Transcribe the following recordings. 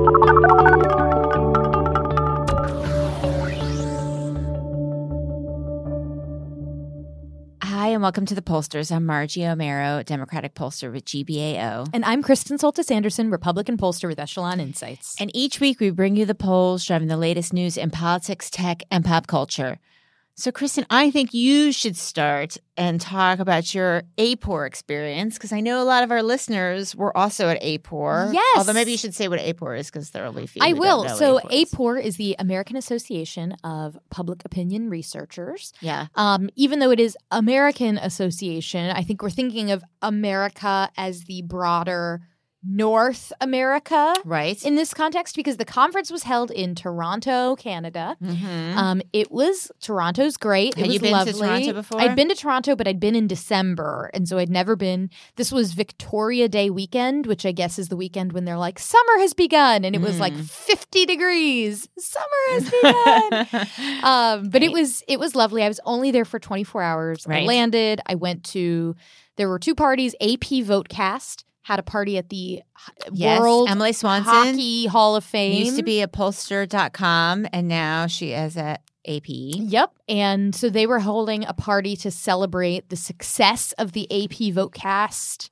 Hi, and welcome to the Pollsters. I'm Margie Omero, Democratic pollster with GBAO. And I'm Kristen Soltis Anderson, Republican pollster with Echelon Insights. And each week we bring you the polls driving the latest news in politics, tech, and pop culture. So, Kristen, I think you should start and talk about your AAPOR experience because I know a lot of our listeners were also at AAPOR. Yes. Although maybe you should say what AAPOR is because there will be few. I will. So, AAPOR is. AAPOR is the American Association of Public Opinion Researchers. Yeah. Um, even though it is American Association, I think we're thinking of America as the broader North America Right. in this context because the conference was held in Toronto, Canada. Mhm. Um, it was Toronto's great. Had it was you been to lovely. Toronto before? I'd been to Toronto, but I'd been in December, and so I'd never been. This was Victoria Day weekend, which I guess is the weekend when they're like summer has begun, and it was like Mm. fifty degrees. Summer has begun. um, but it was it was lovely. I was only there for twenty four hours. I landed. I went to. There were two parties. AP Votecast had a party at the yes. World Emily Swanson Hockey Hall of Fame. used to be at pollster.com and now she is at AP. Yep. And so they were holding a party to celebrate the success of the AP Votecast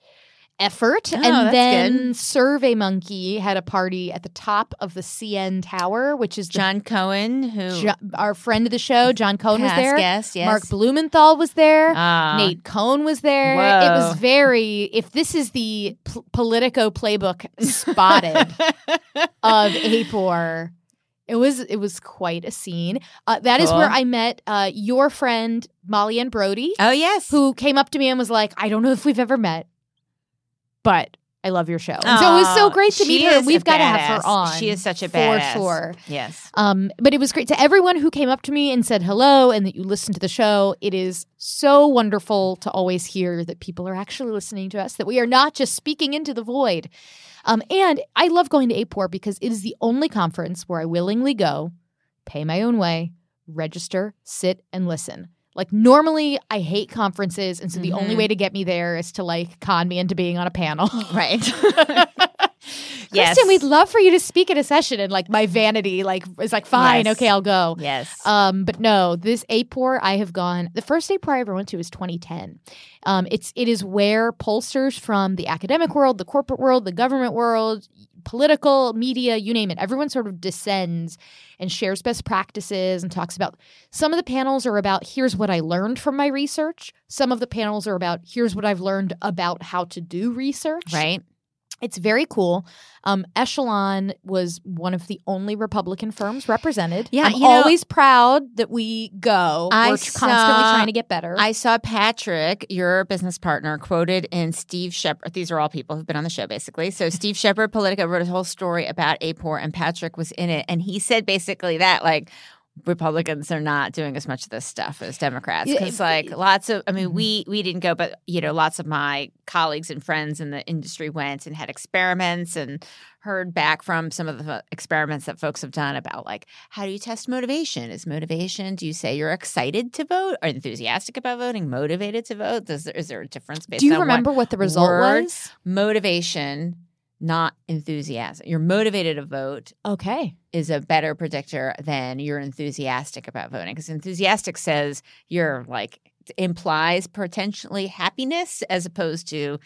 effort. Oh, and then good. Survey Monkey had a party at the top of the CN Tower, which is the, Jon Cohen, who Jo- our friend of the show, Jon Cohen was there. guest, yes. Mark Blumenthal was there. Ah. Nate Cohn was there. It was very, if this is the P- Politico playbook spotted of AAPOR. It was it was quite a scene. Uh, that is Cool. where I met uh, your friend Mollyann Brodie, Oh yes. who came up to me and was like, "I don't know if we've ever met, but I love your show." And so it was so great to meet her. We've got to have her on. She is such a for sure. Yes. Um, but it was great to everyone who came up to me and said hello and that you listened to the show. It is so wonderful to always hear that people are actually listening to us, that we are not just speaking into the void. Um, and I love going to AAPOR because it is the only conference where I willingly go, pay my own way, register, sit, and listen. Like normally I hate conferences, and so the only Mhm. way to get me there is to like con me into being on a panel. Right. Kristen, yes. we'd love for you to speak at a session, and like my vanity, like is like, fine, Yes. okay, I'll go. yes. Um, but no, this AAPOR I have gone. The first AAPOR I ever went to was 2010. Um, it's it is where pollsters from the academic world, the corporate world, the government world, political media, you name it, everyone sort of descends and shares best practices and talks about. Some of the panels are about here's what I learned from my research. Some of the panels are about here's what I've learned about how to do research. right. It's very cool. Um, Echelon was one of the only Republican firms represented. Yeah, I'm you know- always proud that we go. I We're saw- constantly trying to get better. I saw Patrick, your business partner, quoted in Steve Shepard. These are all people who've been on the show, basically. So Steve Shepard, Politico, wrote a whole story about AAPOR, and Patrick was in it, and he said basically that like. Republicans are not doing as much of this stuff as Democrats because, like, lots of. I mean, Mhm. we we didn't go, but you know, lots of my colleagues and friends in the industry went and had experiments and heard back from some of the experiments that folks have done about like how do you test motivation? Is motivation? Do you say you're excited to vote, or enthusiastic about voting, motivated to vote? Does there is there a difference based Do you remember what the result word- was? motivation, not enthusiasm? You're motivated to vote Okay. is a better predictor than you're enthusiastic about voting because enthusiastic says you're like implies potentially happiness as opposed to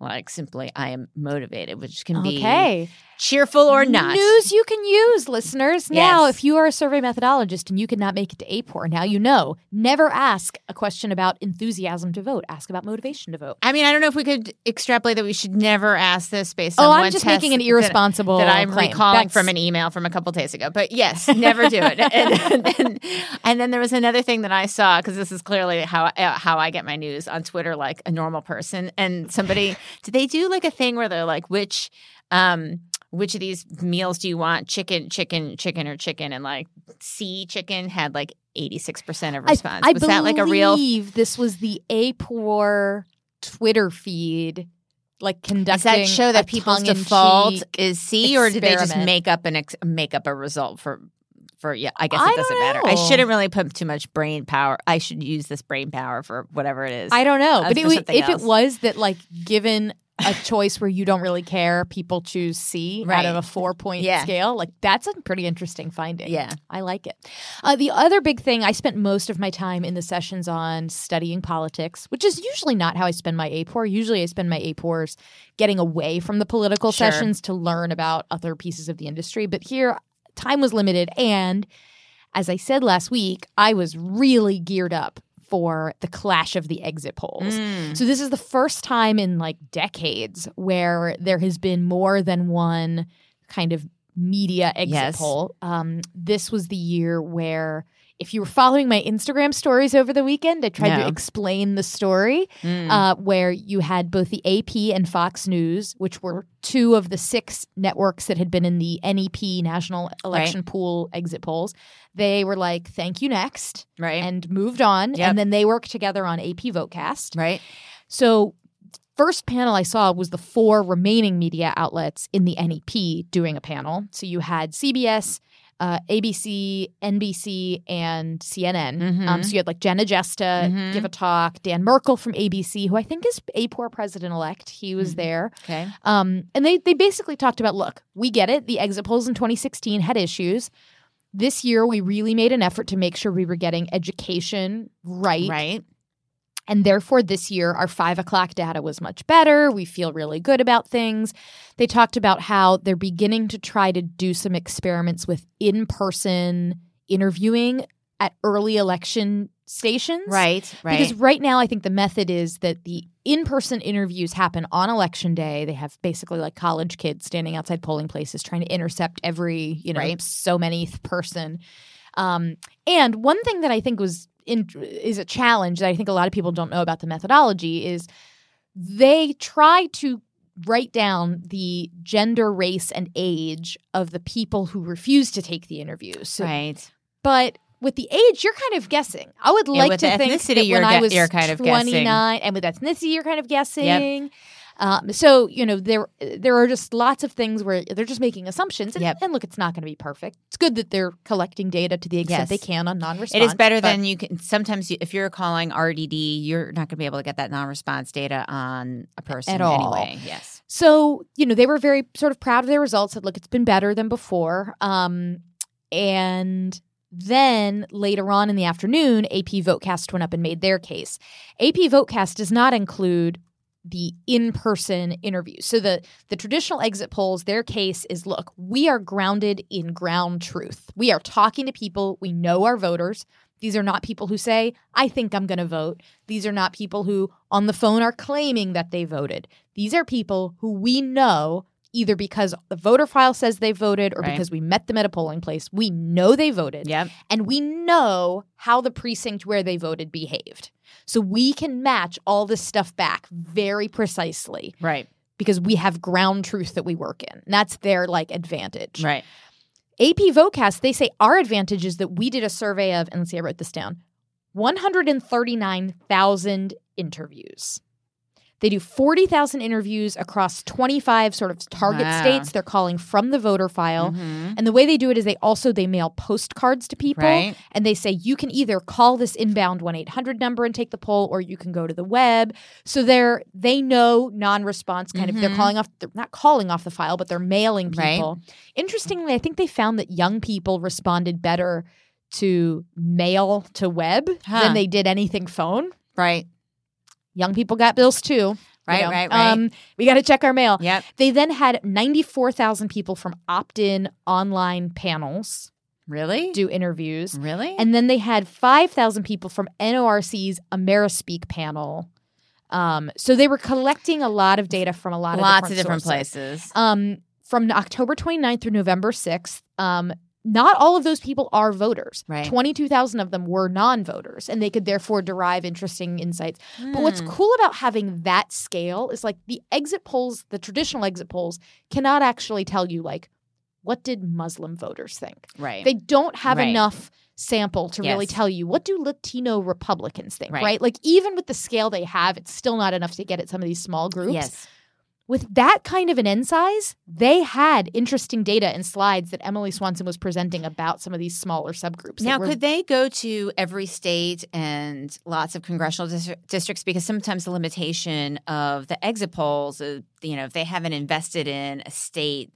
like simply I am motivated, which can be Okay. Cheerful or not. News you can use, listeners. Now, Yes. if you are a survey methodologist and you could not make it to AAPOR, now you know. Never ask a question about enthusiasm to vote. Ask about motivation to vote. I mean, I don't know if we could extrapolate that we should never ask this based Oh, on I'm one just making an irresponsible that I'm claim. recalling That's- from an email from a couple days ago. But yes, never do it. and, and, and then there was another thing that I saw because this is clearly how uh, how I get my news on Twitter, like a normal person. And somebody, did they do like a thing where they're like, which um which of these meals do you want? Chicken, chicken, chicken, or chicken? And like C chicken had like 86% of response. I, I was that like a real believe this was the AAPOR Twitter feed, like conducting. Does that show that people's default is C, or did they just make up an ex- make up a result for for? Yeah, I guess I it doesn't matter. I shouldn't really put too much brain power. I should use this brain power for whatever it is. I don't know, but it, was- if else. it was that, like, given a choice where you don't really care, people choose C Right. out of a four point Yeah. scale. Like that's a pretty interesting finding. Yeah. I like it. Uh, the other big thing, I spent most of my time in the sessions on studying politics, which is usually not how I spend my AAPOR. Usually I spend my AAPORs getting away from the political Sure. sessions to learn about other pieces of the industry. But here, time was limited. And as I said last week, I was really geared up for the clash of the exit polls. Mm. So this is the first time in like decades where there has been more than one kind of media exit Yes. poll. Um, this was the year where if you were following my Instagram stories over the weekend, I tried No. to explain the story Mm. uh, where you had both the AP and Fox News, which were two of the six networks that had been in the NEP National Election Pool exit polls. They were like, "Thank you, next," right. and moved on. Yep. And then they worked together on AP Votecast. right. So, first panel I saw was the four remaining media outlets in the NEP doing a panel. So you had CBS, uh, ABC, NBC, and CNN. Mhm. Um, so you had like Jen Agiesta Mhm. give a talk, Dan Merkle from ABC, who I think is AAPOR president elect. He was Mhm. there. Okay. Um, and they they basically talked about, look, we get it. The exit polls in 2016 had issues. This year, we really made an effort to make sure we were getting education right. Right. And therefore, this year, our five o'clock data was much better. We feel really good about things. They talked about how they're beginning to try to do some experiments with in person interviewing at early election stations. Right. Right. Because right now, I think the method is that the in person interviews happen on election day. They have basically like college kids standing outside polling places trying to intercept every, you know, Right. so many person. Um, and one thing that I think was in, is a challenge that I think a lot of people don't know about the methodology is they try to write down the gender, race, and age of the people who refuse to take the interviews. So right. but with the age, you're kind of guessing. I would like to think that when I was you're kind of guessing. 29, and with ethnicity, you're kind of guessing. Um, so you know there there are just lots of things where they're just making assumptions. And, Yep. and look, it's not going to be perfect. It's good that they're collecting data to the extent Yes. they can on non-response. It is better than you can. Sometimes, you, if you're calling RDD, you're not going to be able to get that non-response data on a person At all. anyway. Yes. So, you know, they were very sort of proud of their results. Said, look, it's been better than before. Um, and then later on in the afternoon, AP Votecast went up and made their case. AP Votecast does not include the in-person interviews. So the the traditional exit polls, their case is look, we are grounded in ground truth. We are talking to people, we know our voters. These are not people who say, I think I'm going to vote. These are not people who on the phone are claiming that they voted. These are people who we know either because the voter file says they voted or Right. because we met them at a polling place. We know they voted Yep. and we know how the precinct where they voted behaved. So we can match all this stuff back very precisely Right. because we have ground truth that we work in. And that's their like advantage. Right. AP Votecast, they say our advantage is that we did a survey of, and let's see, I wrote this down 139,000 interviews. They do 40,000 interviews across 25 sort of target Wow. states. They're calling from the voter file. Mhm. And the way they do it is they also they mail postcards to people Right. and they say you can either call this inbound 1-800 number and take the poll or you can go to the web. So they're they know non-response kind of they're Mhm. calling off they're not calling off the file but they're mailing Right. people. Interestingly, I think they found that young people responded better to mail to web Huh. than they did anything phone. Right. Young people got bills too. you Right, know. right, right. Um, we got to check our mail. Yep. They then had 94,000 people from opt in online panels Really? do interviews. really? And then they had 5,000 people from NORC's Amerispeak panel. Um, so they were collecting a lot of data from a lot of Lots of of different sources. places. Um, from October 29th through November 6th, um, not all of those people are voters. Right. 22,000 of them were non voters, and they could therefore derive interesting insights. But what's Hmm. cool about having that scale is like the exit polls, the traditional exit polls, cannot actually tell you, like, what did Muslim voters think? Right. They don't have Right. enough sample to really tell you what do Latino Republicans think, Right. right. Like even with the scale they have, it's still not enough to get at some of these small groups. yes. With that kind of an n size, they had interesting data and slides that Emily Swanson was presenting about some of these smaller subgroups. Now, were- could they go to every state and lots of congressional dis- districts? Because sometimes the limitation of the exit polls, uh, you know, if they haven't invested in a state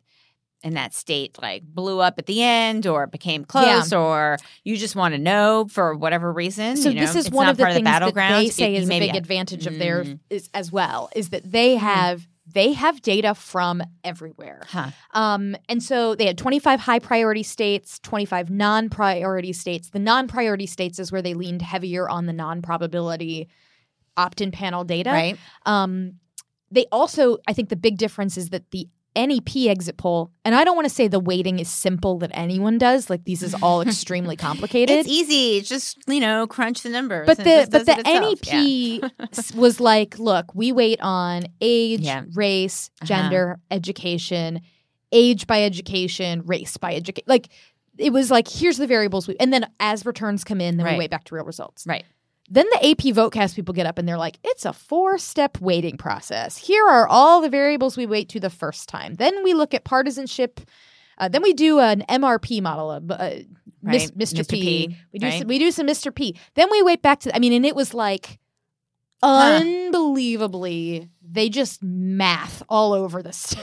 and that state like blew up at the end or became close or you just want to know for whatever reason. so you know, this is one of the things the that they say you- is a big advantage of theirs Mm. is, as well is that they have they have data from everywhere. Huh. Um, and so they had 25 high priority states, 25 non priority states. The non priority states is where they leaned heavier on the non probability opt in panel data. Right. Um, they also, I think the big difference is that the NEP exit poll, and I don't want to say the weighting is simple that anyone does. Like these is all extremely complicated. It's easy. Just, you know, crunch the numbers. but the but the itself. Yeah. NEP was like, look, we weight on age, Yeah. race, Uh-huh. gender, education, age by education, race by education. Like it was like, here's the variables, we, and then as returns come in, then Right. we weight back to real results. Right. Then the AP Votecast people get up and they're like, it's a four step weighting process. Here are all the variables we weight to the first time. Then we look at partisanship. Uh, then we do an MRP model, of uh, Mis- Mr. Mr. P. P, We do right. some, we do some Mr. P. Then we weight back to. I mean, and it was like Huh. unbelievably. They just math all over the It's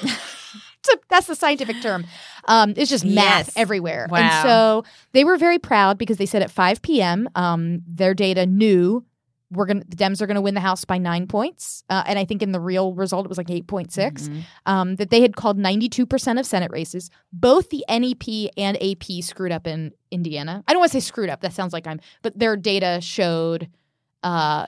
a- That's the scientific term. Um, it's just math Yes. everywhere. Wow. And so they were very proud because they said at 5 p.m. Um, their data knew we're gonna the Dems are gonna win the House by nine points, uh, and I think in the real result it was like eight point six. Mhm. Um, that they had called ninety two percent of Senate races. Both the NEP and AP screwed up in Indiana. I don't want to say screwed up. That sounds like I'm. But their data showed uh,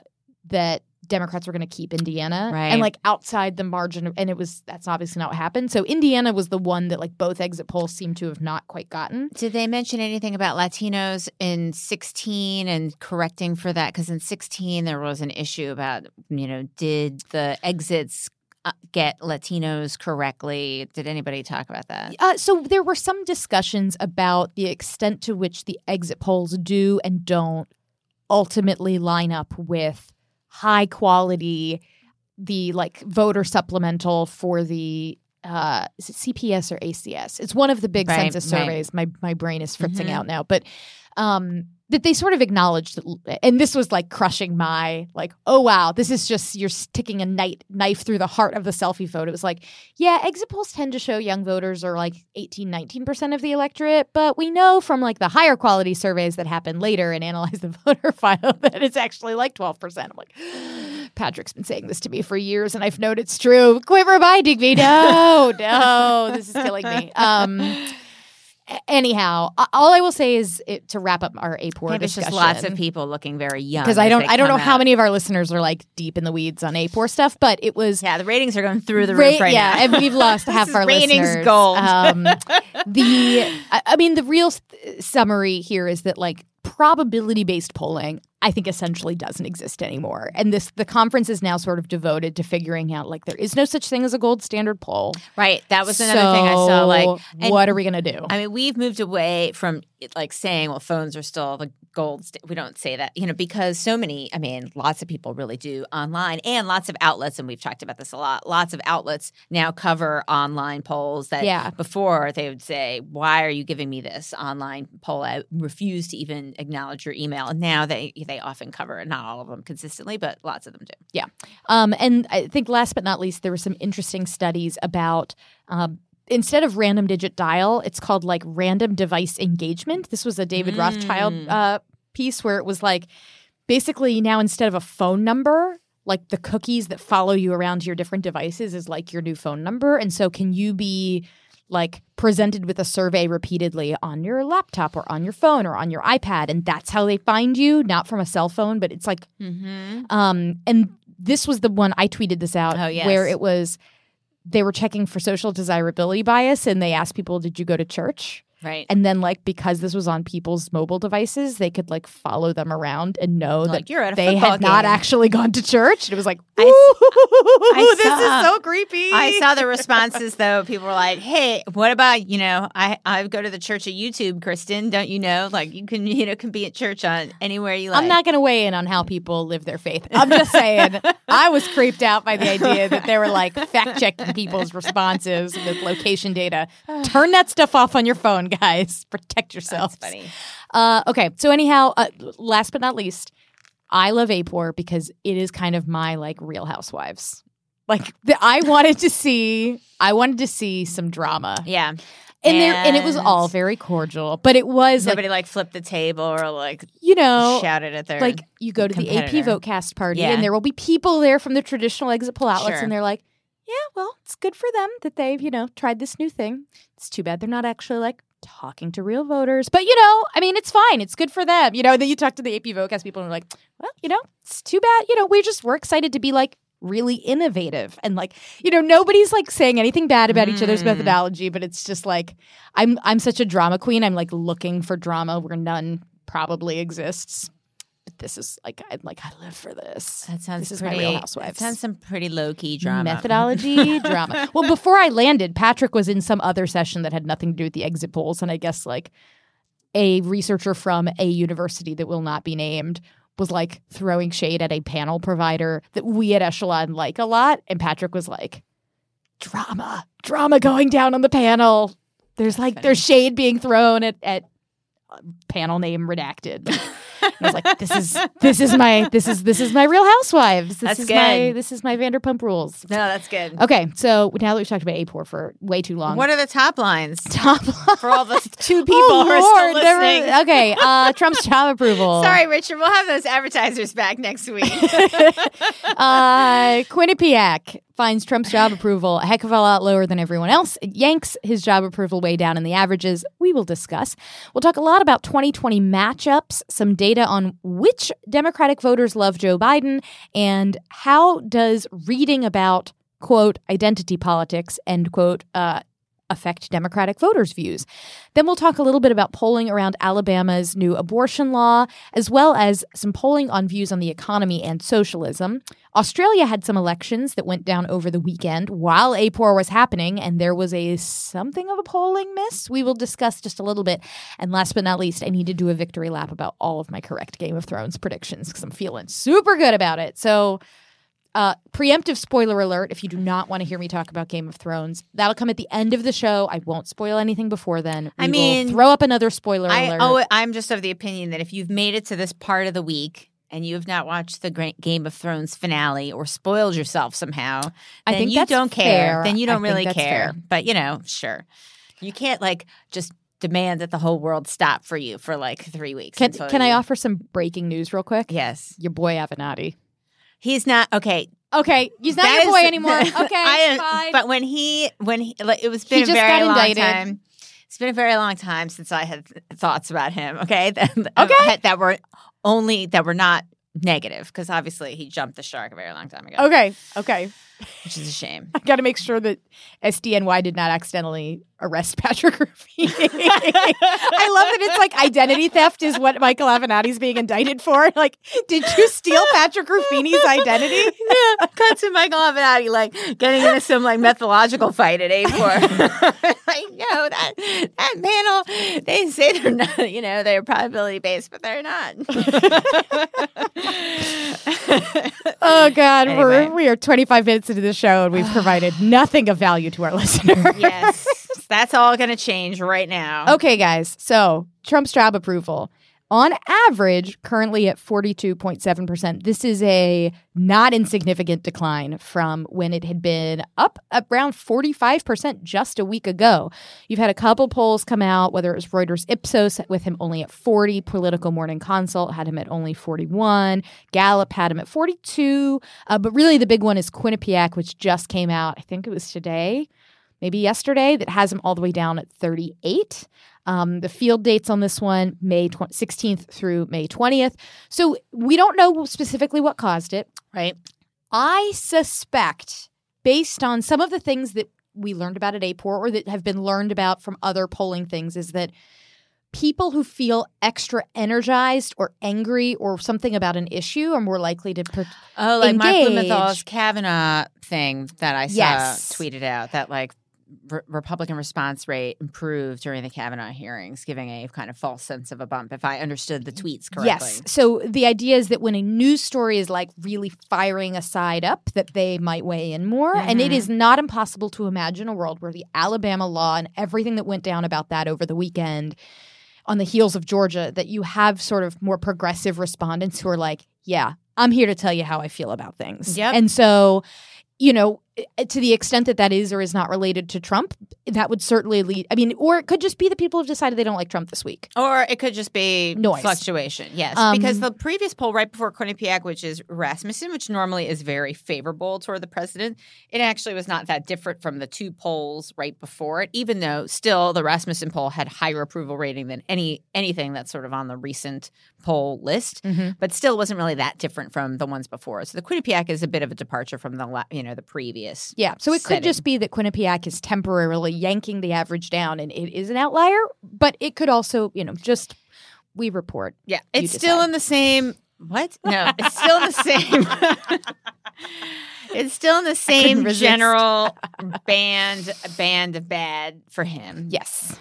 that Democrats were going to keep Indiana, Right. and like outside the margin, of, and it was that's obviously not what happened. So Indiana was the one that like both exit polls seem to have not quite gotten. Did they mention anything about Latinos in 16 and correcting for that? Because in 16, there was an issue about, you know, did the exits uh, get Latinos correctly? Did anybody talk about that? Uh, so there were some discussions about the extent to which the exit polls do and don't ultimately line up with high quality the like voter supplemental for the uh is it CPS or ACS? It's one of the big Right, census right. surveys. My my brain is fritzing Mhm. out now, but um that they sort of acknowledged that, and this was like crushing my like oh wow this is just you're sticking a knife knife through the heart of the selfie vote it was like yeah exit polls tend to show young voters are like 18 19% of the electorate but we know from like the higher quality surveys that happen later and analyze the voter file that it's actually like 12% i'm like patrick's been saying this to me for years and i've known it's true. Quit reminding me no no this is killing me. Um anyhow all i will say is it, to wrap up our AAPOR it's discussion just lots of people looking very young. because I don't I don't know come how many of our listeners are like deep in the weeds on AAPOR stuff, but it was Yeah, the ratings are going through the Ra- roof right yeah, now. and we've lost half our ratings listeners. gold. Um, the I, I mean, the real s- summary here is that like probability based polling, I think essentially doesn't exist anymore, and this the conference is now sort of devoted to figuring out like there is no such thing as a gold standard poll. right. That was another thing I saw. Like, and- what are we gonna do? I mean, we've moved away from like saying, well, phones are still the gold. St-. We don't say that, you know, because so many, I mean, lots of people really do online and lots of outlets, and we've talked about this a lot. Lots of outlets now cover online polls that Yeah. before they would say, why are you giving me this online poll? I refuse to even acknowledge your email. And now they, they often cover not all of them consistently, but lots of them do. Yeah. Um, and I think last but not least, there were some interesting studies about um, instead of random digit dial, it's called like random device engagement. This was a David Mm. Rothschild uh, piece where it was like basically now instead of a phone number, like the cookies that follow you around to your different devices is like your new phone number. And so can you be like presented with a survey repeatedly on your laptop or on your phone or on your iPad and that's how they find you, not from a cell phone, but it's like Mm-hmm. um, and this was the one I tweeted this out Oh, yes. where it was they were checking for social desirability bias and they asked people, Did you go to church? Right. And then, like, because this was on people's mobile devices, they could like follow them around and know like that you're at they had not actually gone to church. It was like, I- I this saw- is so creepy. I saw the responses though. People were like, "Hey, what about you know? I I go to the church of YouTube, Kristen. Don't you know? Like you can you know can be at church on anywhere you like." I'm not going to weigh in on how people live their faith. I'm just saying, I was creeped out by the idea that they were like fact checking people's responses with location data. Turn that stuff off on your phone, guys. Protect yourselves. That's funny. Uh, okay, so anyhow, uh, last but not least, I love AAPOR because it is kind of my like Real Housewives. Like the, I wanted to see, I wanted to see some drama, Yeah. and there, and it was all very cordial. But it was like Nobody like flipped the table or like you know, shouted at their like you go to the AP competitor. Votecast party, Yeah. and there will be people there from the traditional exit poll outlets, Sure. and they're like, "Yeah, well, it's good for them that they've you know tried this new thing. It's too bad they're not actually like." Talking to real voters, but you know, I mean, it's fine. It's good for them. You know, then you talk to the AP Votecast people and they're like, well, you know, it's too bad. You know, we just we're excited to be like really innovative and like, you know, nobody's like saying anything bad about each other's Mm. methodology, but it's just like I'm I'm such a drama queen. I'm like looking for drama where none probably exists. This is like I like I live for this. That sounds This is my pretty. Real that Housewives. sounds some pretty low key drama. Methodology drama. Well, before I landed, Patrick was in some other session that had nothing to do with the exit polls, and I guess like a researcher from a university that will not be named was like throwing shade at a panel provider that we at Echelon like a lot, and Patrick was like, "Drama, drama going down on the panel. There's like funny. there's shade being thrown at at uh, panel name redacted." And I was like, "This is this is my this is this is my Real Housewives. This That's is my this is my Vanderpump Rules." No, that's good. Okay, so now that we've talked about AAPOR for way too long, What are the top lines top for all the two people oh, who are Lord, still never- listening? okay, uh, Trump's job approval. Sorry, Richard. We'll have those advertisers back next week. uh, Quinnipiac finds Trump's job approval a heck of a lot lower than everyone else. It yanks his job approval way down in the averages. We will discuss. We'll talk a lot about 2020 matchups, some data on which Democratic voters love Joe Biden, and how does reading about quote identity politics end quote uh, affect Democratic voters' views. Then we'll talk a little bit about polling around Alabama's new abortion law, as well as some polling on views on the economy and socialism. Australia had some elections that went down over the weekend while AAPOR was happening, and there was a something of a polling miss. We will discuss just a little bit. And last but not least, I need to do a victory lap about all of my correct Game of Thrones predictions because I'm feeling super good about it. So uh, preemptive spoiler alert if you do not want to hear me talk about Game of Thrones. That'll come at the end of the show. I won't spoil anything before then. I We will mean, throw up another spoiler I alert. oh, I'm just of the opinion that if you've made it to this part of the week and you have not watched the Game of Thrones finale or spoiled yourself somehow, I think you don't care. fair. Then you don't really care. fair. But you know, sure, you can't like just demand that the whole world stop for you for like three weeks. can, can I offer some breaking news real quick? Yes, Your boy Avenatti. He's not okay. Okay, he's not That your boy is- anymore. Okay, I- fine. But when he when he like it was been a very long indicted. time. It's been a very long time since I had thoughts about him. Okay, that, Okay. that were only that were not negative because obviously he jumped the shark a very long time ago, okay, okay. Which is a shame. I got to make sure that SDNY did not accidentally arrest Patrick Ruffini. I love that it's like identity theft is what Michael Avenatti's being indicted for. Like, did you steal Patrick Ruffini's identity? yeah, cut to Michael Avenatti like getting into some like methodological fight at AAPOR. like, yo, that that panel, they say they're not, you know, they're probability based, but they're not. Oh God, Anyway. we're we are 25 minutes into the show and we've provided nothing of value to our listener. yes, that's all going to change right now. Okay, guys. So Trump's job approval. On average, currently at 42.7%. This is a not insignificant decline from when it had been up around 45% just a week ago. You've had a couple polls come out, whether it was Reuters Ipsos with him only at 40, Politico Morning Consult had him at only 41, Gallup had him at 42. Uh, but really, the big one is Quinnipiac, which just came out, I think it was today maybe yesterday that has him all the way down at 38. Um, the field dates on this one, May tw- 16th through May 20th. So we don't know specifically what caused it. Right. I suspect, based on some of the things that we learned about at AAPOR or that have been learned about from other polling things is that people who feel extra energized or angry or something about an issue are more likely to per- Oh, like Mark engage. Blumenthal's Kavanaugh thing that I saw Yes. tweeted out that like re- Republican response rate improved during the Kavanaugh hearings, giving a kind of false sense of a bump. If I understood the tweets correctly, Yes. So the idea is that when a news story is like really firing a side up, that they might weigh in more. And it Mhm. is not impossible to imagine a world where the Alabama law and everything that went down about that over the weekend on the heels of Georgia, that you have sort of more progressive respondents who are like, yeah, I'm here to tell you how I feel about things. Yep. And so, you know, to the extent that that is or is not related to Trump, that would certainly lead. I mean, or it could just be that people have decided they don't like Trump this week. Or it could just be Noise. fluctuation. Yes. Um, because the previous poll right before Quinnipiac, which is Rasmussen, which normally is very favorable toward the president, it actually was not that different from the two polls right before it, even though still the Rasmussen poll had higher approval rating than any anything that's sort of on the recent poll list. But still wasn't really that different from the ones before. So the Quinnipiac is a bit of a departure from the you know the previous. Yeah. So it setting. could just be that Quinnipiac is temporarily yanking the average down and it is an outlier, but it could also, you know, just we report. Yeah, it's still in the same. What? No, it's still in the same. it's still in the same general band band of bad for him. Yes.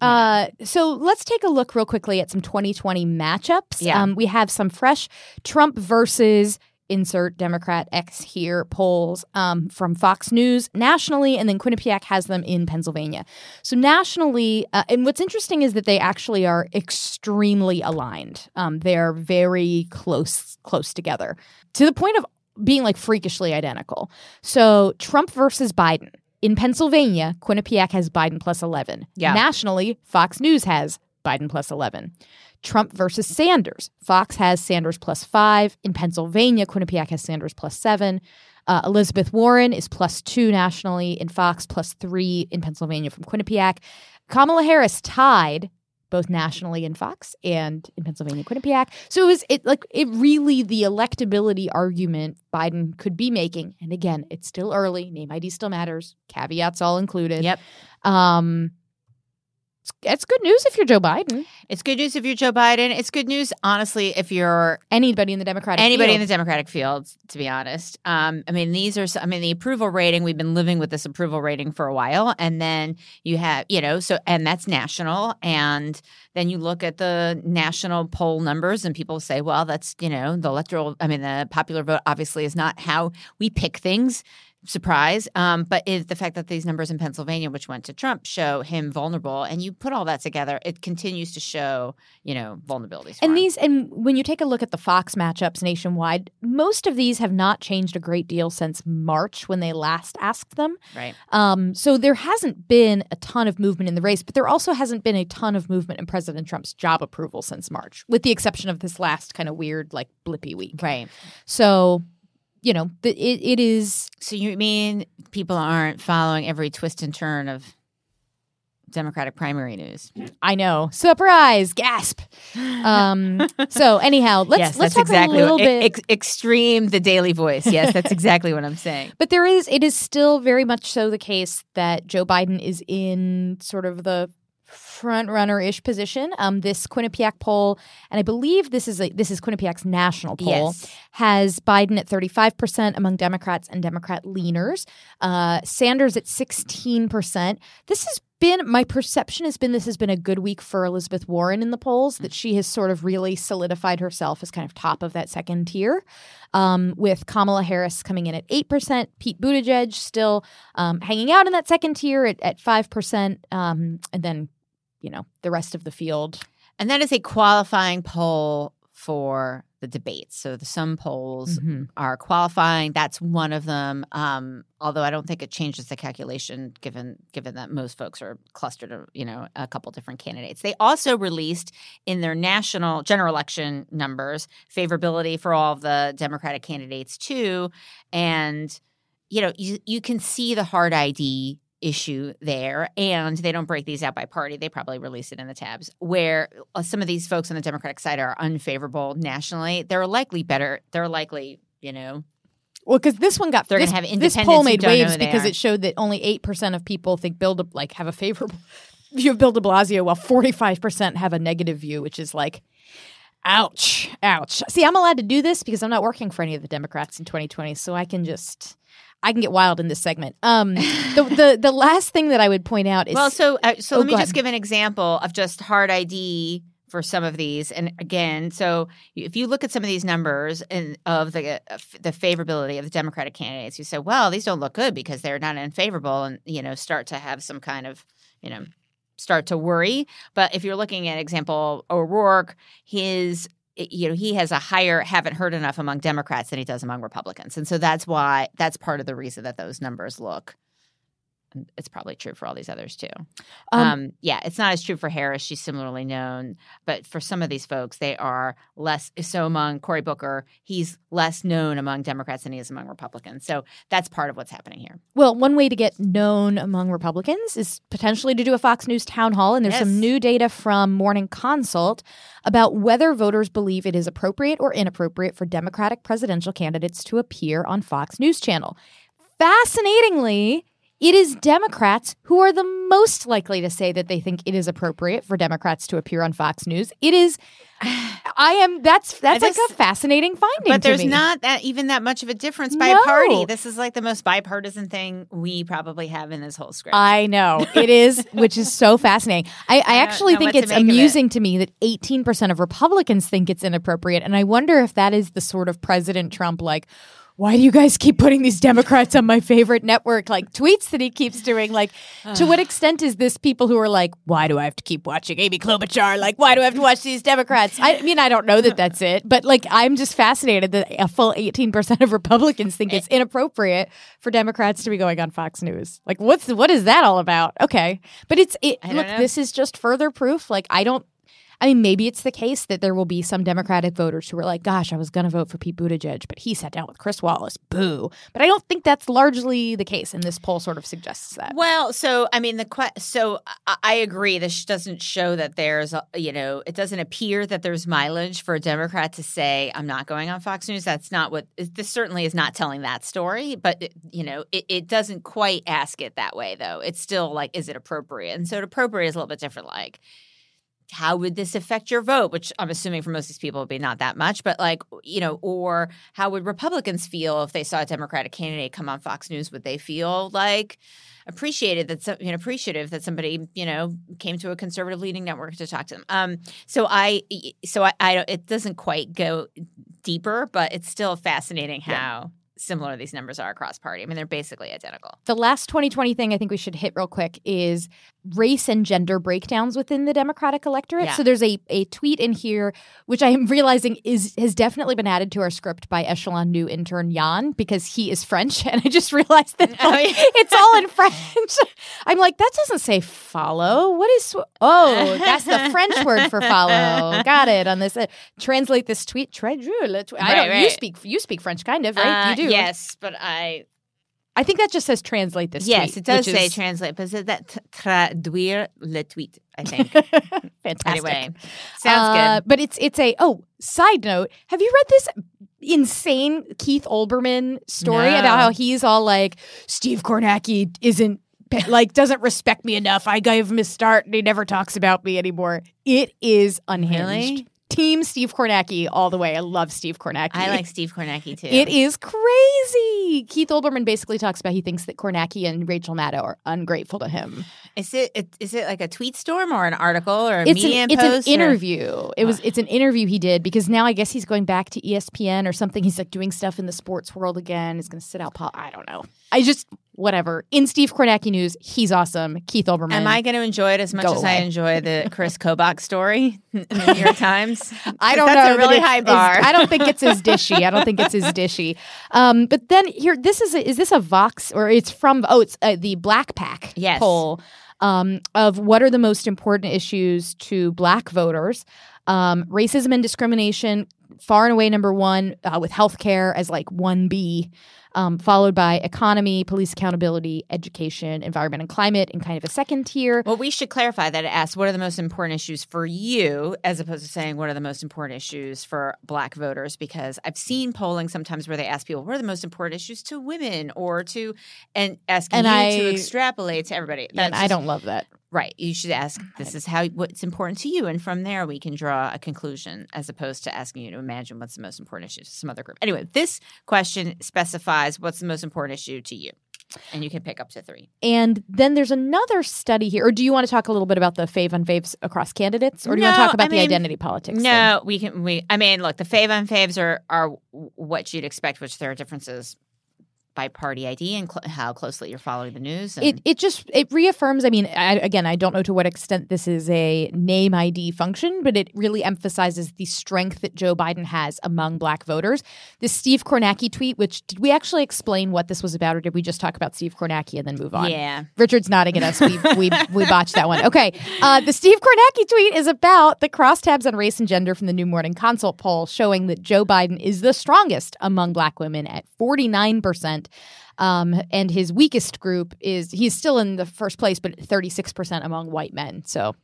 Uh, so let's take a look real quickly at some 2020 matchups. Yeah. Um, we have some fresh Trump versus insert Democrat X here polls um, from Fox News nationally, and then Quinnipiac has them in Pennsylvania. So nationally, uh, and what's interesting is that they actually are extremely aligned. Um, they're very close, close together to the point of being like freakishly identical. So Trump versus Biden. In Pennsylvania, Quinnipiac has Biden plus 11. Yeah. Nationally, Fox News has Biden plus 11. Trump versus Sanders. Fox has Sanders plus 5. In Pennsylvania, Quinnipiac has Sanders plus 7. Uh, Elizabeth Warren is plus 2 nationally. In Fox, plus 3 in Pennsylvania from Quinnipiac. Kamala Harris tied both nationally in Fox and in Pennsylvania, Quinnipiac. So it was it like it really the electability argument Biden could be making. And again, it's still early. Name ID still matters. Caveats all included. Yep. Um, it's, it's good news if you're Joe Biden. It's good news if you're Joe Biden. It's good news, honestly, if you're Anybody in the Democratic anybody in field. the Democratic field. To be honest, um, I mean, these are. I mean, the approval rating. We've been living with this approval rating for a while, and then you have, you know, so and that's national, and then you look at the national poll numbers, and people say, well, that's you know, the electoral. I mean, the popular vote obviously is not how we pick things. Surprise, um, but is the fact that these numbers in Pennsylvania, which went to Trump, show him vulnerable, and you put all that together, it continues to show, you know, vulnerabilities. And him. these, and when you take a look at the Fox matchups nationwide, most of these have not changed a great deal since March when they last asked them. right? Um, so there hasn't been a ton of movement in the race, but there also hasn't been a ton of movement in President Trump's job approval since March, with the exception of this last kind of weird, like blippy week. Right. So, you know, the, it, it is. So you mean people aren't following every twist and turn of Democratic primary news? I know, surprise, gasp. Um, so anyhow, let's yes, let's talk exactly a little what, bit. ex- extreme the Daily Voice. Yes, that's exactly what I'm saying. But there is, it is still very much so the case that Joe Biden is in sort of the front runner ish position. Um, this Quinnipiac poll, and I believe this is a, this is Quinnipiac's national poll, Yes. has Biden at thirty five percent among Democrats and Democrat leaners. Uh, Sanders at sixteen percent. This has been my perception has been this has been a good week for Elizabeth Warren in the polls that she has sort of really solidified herself as kind of top of that second tier um, with Kamala Harris coming in at 8%, Pete Buttigieg still um, hanging out in that second tier at, at 5%, um, and then, you know, the rest of the field. And that is a qualifying poll for the debates. So the some polls Mm-hmm. are qualifying. That's one of them. Um, although I don't think it changes the calculation, given given that most folks are clustered, you know, a couple different candidates. They also released in their national general election numbers favorability for all of the Democratic candidates too, and you know, you you can see the hard ID issue there and they don't break these out by party they probably release it in the tabs where uh, some of these folks on the democratic side are unfavorable nationally they're likely better they're likely you know Well, because this one got They're this, gonna have this poll made waves because are. it showed that only eight percent of people think Bill de, like have a favorable view of Bill De Blasio, while forty five percent have a negative view, which is like, ouch, ouch. See, I'm allowed to do this because I'm not working for any of the Democrats in 2020, so I can just. I can get wild in this segment. Um, the, the the last thing that I would point out is Well, so uh, so Oh, let me just give an example of just hard ID for some of these. And again, so if you look at some of these numbers and of the uh, the favorability of the Democratic candidates, you say, well, these don't look good because they're not unfavorable, and you know, start to have some kind of you know start to worry. But if you're looking at example O'Rourke, his eh, you know he has a higher haven't heard enough among Democrats than he does among Republicans, and so that's why that's part of the reason that those numbers look. And It's probably true for all these others too. Um, Um, yeah, it's not as true for Harris. She's similarly known, but for some of these folks, they are less. So among Cory Booker, he's less known among Democrats than he is among Republicans. So that's part of what's happening here. Well, one way to get known among Republicans is potentially to do a Fox News town hall. And there's Yes. some new data from Morning Consult about whether voters believe it is appropriate or inappropriate for Democratic presidential candidates to appear on Fox News Channel. Fascinatingly, it is Democrats who are the most likely to say that they think it is appropriate for Democrats to appear on Fox News. It is, I am, that's, that's like a fascinating finding. But there's not that even that much of a difference by No. party. This is like the most bipartisan thing we probably have in this whole script. I know it is, which is so fascinating. I, I, don't uh, actually think what to it's it. amusing to me that 18% of Republicans think it's inappropriate. And I wonder if that is the sort of President Trump, like, why do you guys keep putting these Democrats on my favorite network? Like tweets that he keeps doing. Like, to what extent is this people who are like, why do I have to keep watching Amy Klobuchar? Like, why do I have to watch these Democrats? I mean, I don't know that that's it, but like, I'm just fascinated that a full 18% of Republicans think it's inappropriate for Democrats to be going on Fox News. Like, what's what is that all about? Okay, but it's it. Look, know. this is just further proof. Like, I don't. I mean, maybe it's the case that there will be some Democratic voters who are like, "Gosh, I was going to vote for Pete Buttigieg, but he sat down with Chris Wallace. Boo!" But I don't think that's largely the case, and this poll sort of suggests that. Well, so I mean the que- so I, I agree. This doesn't show that there's a, you know it doesn't appear that there's mileage for a Democrat to say I'm not going on Fox News. That's not what this certainly is not telling that story. But it, you know it, it doesn't quite ask it that way though. It's still like is it appropriate? And so appropriate is a little bit different. Like how would this affect your vote? Which I'm assuming for most of these people would be not that much, but like, you know, or how would Republicans feel if they saw a Democratic candidate come on Fox News? Would they feel like appreciated that some, you know, appreciative that somebody, you know, came to a conservative leading network to talk to them? Um, so I, so I, I don't, it doesn't quite go deeper, but it's still fascinating how similar these numbers are across party. I mean, they're basically identical. The last 2020 thing I think we should hit real quick is race and gender breakdowns within the Democratic electorate. Yeah. So there's a, a tweet in here, which I am realizing is has definitely been added to our script by Echelon new intern Jan because he is French. And I just realized that Oh, yeah. it's all in French. I'm like, that doesn't say follow. What is, sw- oh, that's the French word for follow. Got it on this. Uh, translate this tweet. Drôle. I don't, Right, you speak, you speak French kind of, right? Uh, you do. Yes, but I I think that just says translate this yes, tweet, it does say is- translate, but is it that traduire le tweet? I think. Fantastic. anyway, sounds Uh, good. But it's it's a oh side note. Have you read this insane Keith Olbermann story No. about how he's all like Steve Kornacki isn't like doesn't respect me enough. I gave him a start and he never talks about me anymore. It is unhinged. Really? Team Steve Kornacki all the way. I love Steve Kornacki. I like Steve Kornacki too. It is crazy. Keith Olbermann basically talks about he thinks that Kornacki and Rachel Maddow are ungrateful to him. Is it, it is it like a tweet storm or an article or a it's an, it's post? an or- interview. It was ah. it's an interview he did because now I guess he's going back to ESPN or something. He's like doing stuff in the sports world again. He's going to sit out. Pol- I don't know. I just whatever. In Steve Kornacki news, he's awesome. Keith Olbermann. Am I going to enjoy it as much Go as I enjoy the Chris Kobach story in the New York Times? I don't That's know. a really high is- bar. I don't think it's as dishy. I don't think it's as dishy. Um, but then here, this is a, is this a Vox or it's from oh it's uh, the BlackPAC Yes. poll um, of what are the most important issues to Black voters. Um, racism and discrimination far and away number one uh, with healthcare as like one B. um, followed by economy, police accountability, education, environment and climate in kind of a second tier. Well, we should clarify that it asks what are the most important issues for you, as opposed to saying what are the most important issues for Black voters. Because I've seen polling sometimes where they ask people what are the most important issues to women or to, and asking And you I- to extrapolate to everybody. and I don't love that. Right. You should ask, this is how what's important to you. And from there, we can draw a conclusion as opposed to asking you to imagine what's the most important issue to some other group. Anyway, this question specifies what's the most important issue to you. And you can pick up to three. And then there's another study here. Or do you want to talk a little bit about the fave and faves across candidates? Or do you want to talk about I the mean, identity politics? thing? No, we can. We. I mean, look, the fave on faves are are what you'd expect, which there are differences by party ID and cl- how closely you're following the news. And, It, it just it reaffirms. I mean, I, again, I don't know to what extent this is a name ID function, but it really emphasizes the strength that Joe Biden has among Black voters. This Steve Kornacki tweet, which did we actually explain what this was about, or did we just talk about Steve Kornacki and then move on? yeah, Richard's nodding at us. We we we botched that one. Okay. Uh, the Steve Kornacki tweet is about the crosstabs on race and gender from the New Morning Consult poll, showing that Joe Biden is the strongest among Black women at forty nine percent. Um, and his weakest group is he's still in the first place, but 36% among white men. So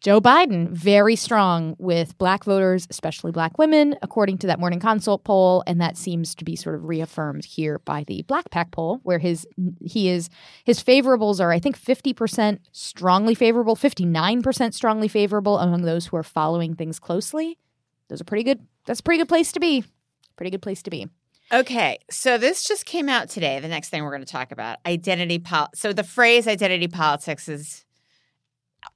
Joe Biden, very strong with black voters, especially black women, according to that morning consult poll. And that seems to be sort of reaffirmed here by the BlackPAC poll, where his he is his favorables are, I think, 50% strongly favorable, 59% strongly favorable among those who are following things closely. Those are pretty good. That's a pretty good place to be. Pretty good place to be. Okay, so this just came out today. The next thing we're going to talk about identity pol. So the phrase identity politics is,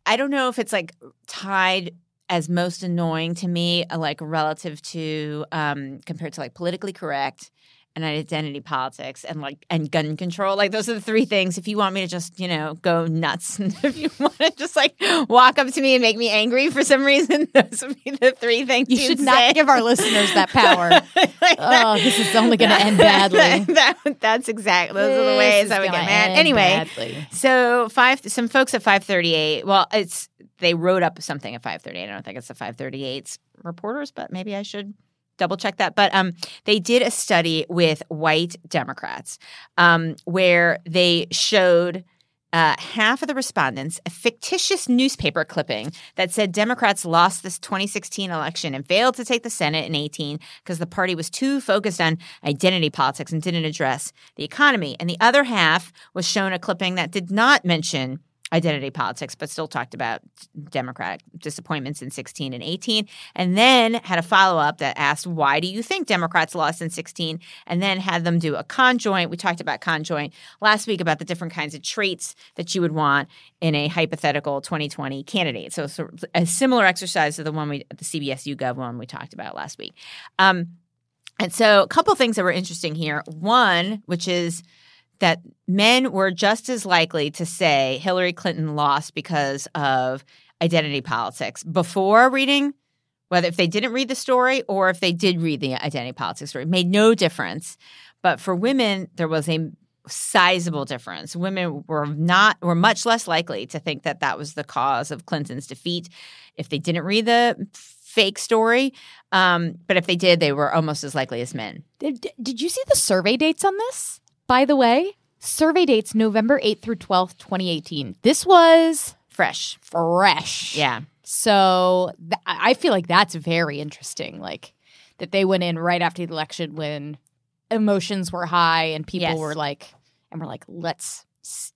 I don't know if it's like tied as most annoying to me, uh, like relative to um, compared to like politically correct and identity politics and like and gun control. Like those are the three things. If you want me to just you know go nuts, and if you want to just like walk up to me and make me angry for some reason, those would be the three things You should not say. give our listeners that power. Like Oh, this is only going to end badly. that, that's exactly those are the ways I would get mad. Anyway, badly. so five some folks at FiveThirtyEight. Well, it's they wrote up something at FiveThirtyEight. I don't think it's the FiveThirtyEight's reporters, but maybe I should double check that. But um, they did a study with white Democrats um, where they showed. Uh, half of the respondents a fictitious newspaper clipping that said Democrats lost this 2016 election and failed to take the Senate in 18 because the party was too focused on identity politics and didn't address the economy. And the other half was shown a clipping that did not mention identity politics, but still talked about Democratic disappointments in 16 and 18. And then had a follow up that asked, Why do you think Democrats lost in 16? And then had them do a conjoint. We talked about conjoint last week about the different kinds of traits that you would want in a hypothetical 2020 candidate. So, so a similar exercise to the one we, the CBS YouGov one we talked about last week. Um, and so, a couple things that were interesting here. One, which is that men were just as likely to say Hillary Clinton lost because of identity politics before reading, whether if they didn't read the story or if they did read the identity politics story, it made no difference. But for women, there was a sizable difference. Women were not were much less likely to think that that was the cause of Clinton's defeat if they didn't read the fake story. Um, but if they did, they were almost as likely as men. Did, did you see the survey dates on this? By the way, survey dates November 8th through 12th, 2018. This was Fresh, fresh. yeah. So th- I feel like that's very interesting. Like that they went in right after the election when emotions were high and people Yes. were like, and we're like, let's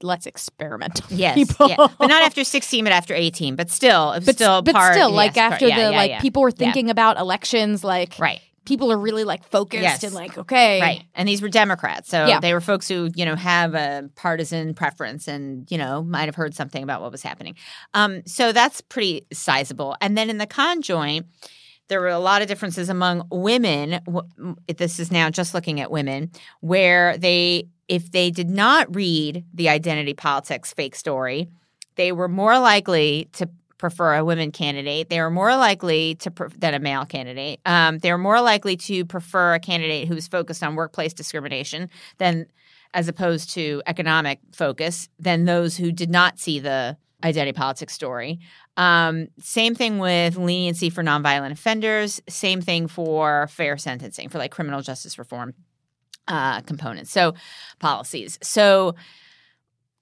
let's experiment on Yes, people. yeah. but not after sixteen, but after eighteen. But still, but still but part. still, yes, like part- after yeah, the yeah, like people were thinking about elections, like right, people are really like focused Yes. and like okay, right, and these were Democrats, so Yeah. they were folks who you know have a partisan preference and you know might have heard something about what was happening. Um, so that's pretty sizable. And then in the conjoint. There were a lot of differences among women. This is now just looking at women, where they, if they did not read the identity politics fake story, they were more likely to prefer a women candidate. They are more likely to pre- than a male candidate. Um, they are more likely to prefer a candidate who's focused on workplace discrimination than, as opposed to economic focus, than those who did not see the identity politics story. Um, same thing with leniency for nonviolent offenders. Same thing for fair sentencing for like criminal justice reform. uh, components. So policies. So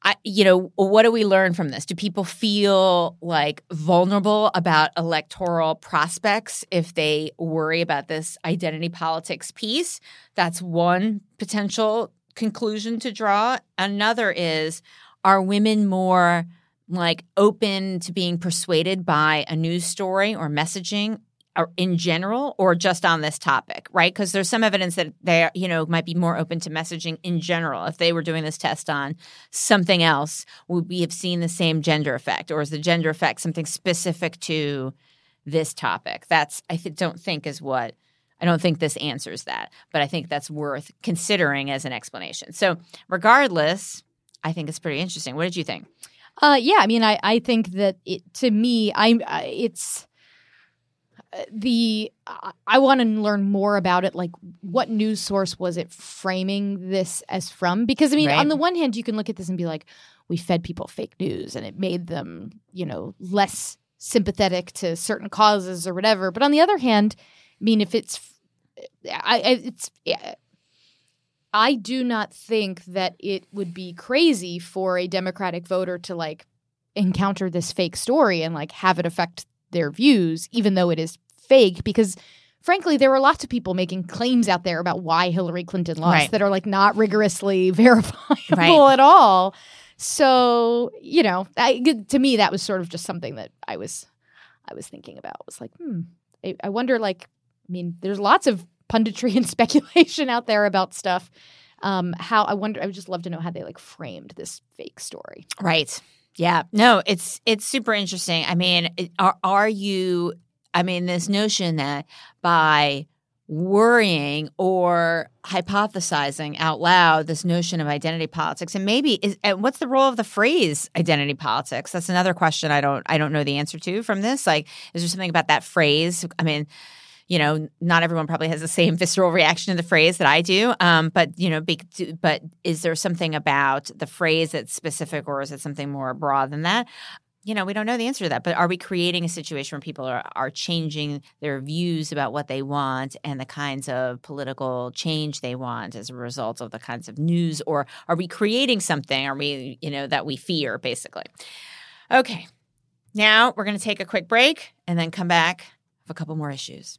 I, you know, what do we learn from this? Do people feel like vulnerable about electoral prospects if they worry about this identity politics piece? That's one potential conclusion to draw. Another is are women more like open to being persuaded by a news story or messaging in general or just on this topic, right? Because there's some evidence that they, you know, might be more open to messaging in general. If they were doing this test on something else, would we have seen the same gender effect, or is the gender effect something specific to this topic? That's I th- don't think is what I don't think this answers that, but I think that's worth considering as an explanation. So, regardless, I think it's pretty interesting. What did you think? Uh, yeah, I mean, I, I think that it to me, I'm it's the I want to learn more about it. Like, what news source was it framing this as from? Because I mean, Right. on the one hand, you can look at this and be like, we fed people fake news, and it made them, you know, less sympathetic to certain causes or whatever. But on the other hand, I mean, if it's, I, I it's. I do not think that it would be crazy for a Democratic voter to like encounter this fake story and like have it affect their views, even though it is fake, because frankly, there were lots of people making claims out there about why Hillary Clinton lost Right. that are like not rigorously verifiable Right. at all. So, you know, I, to me, that was sort of just something that I was, I was thinking about. Was like, hmm, I, I wonder. Like, I mean, there's lots of punditry and speculation out there about stuff. Um, how I wonder. I would just love to know how they like framed this fake story. Right. Yeah. No, it's it's super interesting. I mean, are are you I mean, this notion that by worrying or hypothesizing out loud this notion of identity politics and maybe is and what's the role of the phrase identity politics that's another question i don't i don't know the answer to from this like is there something about that phrase i mean you know, not everyone probably has the same visceral reaction to the phrase that I do. Um, but you know, be, but is there something about the phrase that's specific, or is it something more broad than that? You know, we don't know the answer to that. But are we creating a situation where people are are changing their views about what they want and the kinds of political change they want as a result of the kinds of news, or are we creating something? Are we, you know, that we fear, basically? Okay. Now we're going to take a quick break and then come back with a couple more issues.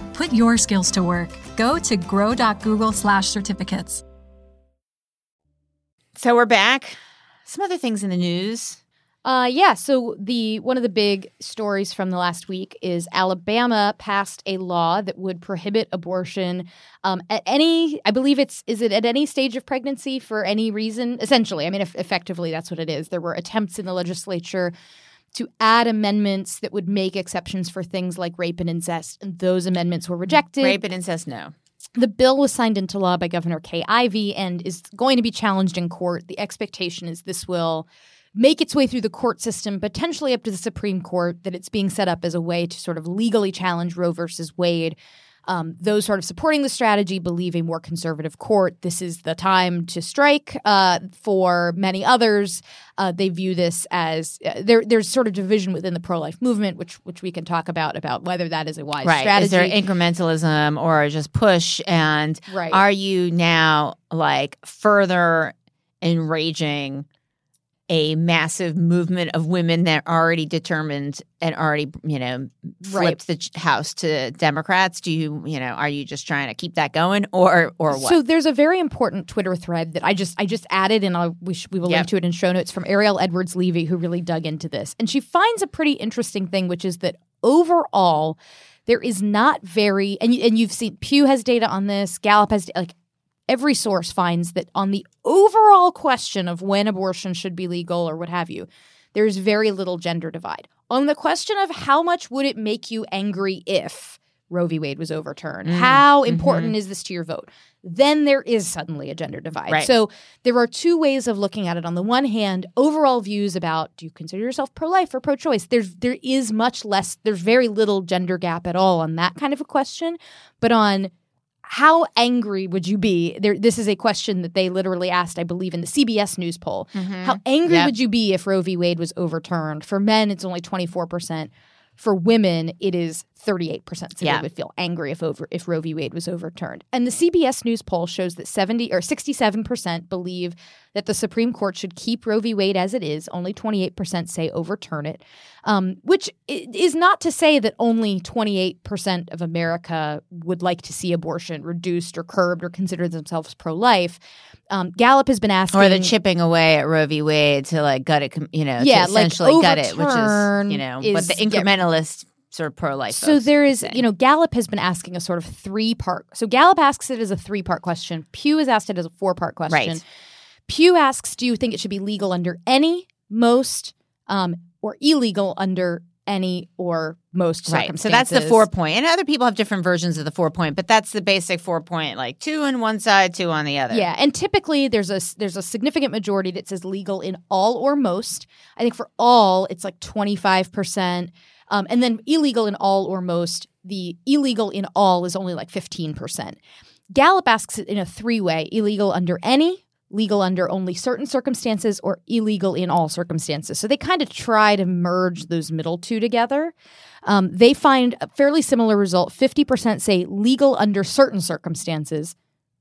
Put your skills to work. Go to grow.google slash certificates. So we're back. Some other things in the news. Uh, yeah. So the one of the big stories from the last week is Alabama passed a law that would prohibit abortion um, at any. I believe it's is it at any stage of pregnancy for any reason. Essentially, I mean, if, effectively, that's what it is. There were attempts in the legislature to add amendments that would make exceptions for things like rape and incest, and those amendments were rejected. Rape and incest, no. The bill was signed into law by Governor Kay Ivey and is going to be challenged in court. The expectation is this will make its way through the court system, potentially up to the Supreme Court, that it's being set up as a way to sort of legally challenge Roe versus Wade. Um, those sort of supporting the strategy believe a more conservative court. This is the time to strike. Uh, for many others, uh, they view this as uh, there. There's sort of division within the pro-life movement, which which we can talk about about whether that is a wise Right. strategy. Is there incrementalism or just push? And Right. are you now like further enraging a massive movement of women that are already determined and already, you know, flipped the house to Democrats? Do you, you know, are you just trying to keep that going or or what? So there's a very important Twitter thread that I just I just added, and I'll, we, sh- we will Yep. link to it in show notes from Ariel Edwards Levy, who really dug into this, and she finds a pretty interesting thing, which is that overall there is not very and you- and you've seen Pew has data on this, Gallup has like every source finds that on the overall question of when abortion should be legal or what have you, there's very little gender divide. On the question of how much would it make you angry if Roe v. Wade was overturned. Mm, How important is this to your vote? Then there is suddenly a gender divide. Right. So there are two ways of looking at it. On the one hand, overall views about do you consider yourself pro-life or pro-choice? There's there is much less. There's very little gender gap at all on that kind of a question. But on how angry would you be? There, this is a question that they literally asked, I believe, in the CBS News poll. Mm-hmm. How angry Yep. would you be if Roe v. Wade was overturned? For men, it's only 24%. For women, it is 38%. So Yeah. they would feel angry if over if Roe v. Wade was overturned. And the CBS News poll shows that 70 or 67% believe that the Supreme Court should keep Roe v. Wade as it is. Only 28% say overturn it, um, which is not to say that only 28% of America would like to see abortion reduced or curbed or consider themselves pro-life. Um, Gallup has been asking, or the chipping away at Roe v. Wade to like gut it, you know, Yeah, to like gut it, which is overturn you know, is- but the yeah. Sort of pro life. So there is, you know, Gallup has been asking a sort of three part. So Gallup asks it as a three part question. Pew has asked it as a four part question. Right. Pew asks, do you think it should be legal under any, most, um, or illegal under any or most Right. circumstances? So that's the four point. And other people have different versions of the four point, but that's the basic four point, like two on one side, two on the other. Yeah, and typically there's a there's a significant majority that says legal in all or most. I think for all it's like 25%. Um, and then illegal in all or most, the illegal in all is only like 15%. Gallup asks it in a three-way, illegal under any, legal under only certain circumstances or illegal in all circumstances. So they kind of try to merge those middle two together. Um, they find a fairly similar result. 50% say legal under certain circumstances.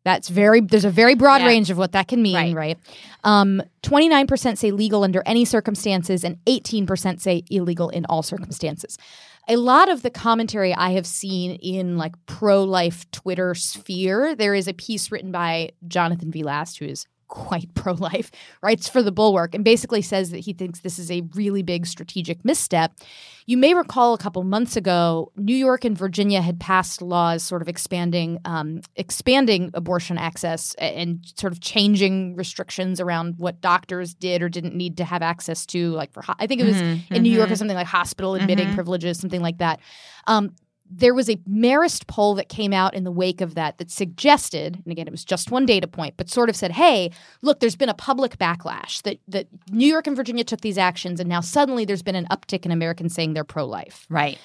That's very there's a very broad Yeah. range of what that can mean, Right. right? Um, 29% say legal under any circumstances and 18% say illegal in all circumstances. A lot of the commentary I have seen in like pro-life Twitter sphere, there is a piece written by Jonathan V. Last, who is quite pro-life, writes for the Bulwark, and basically says that he thinks this is a really big strategic misstep. You may recall a couple months ago, New York and Virginia had passed laws sort of expanding um, expanding abortion access and sort of changing restrictions around what doctors did or didn't need to have access to. Like for ho- I think it was Mm-hmm. in New York or something like hospital admitting privileges, something like that. Um, there was a Marist poll that came out in the wake of that that suggested, and again, it was just one data point, but sort of said, "Hey, look, there's been a public backlash that that New York and Virginia took these actions, and now suddenly there's been an uptick in Americans saying they're pro-life." Right.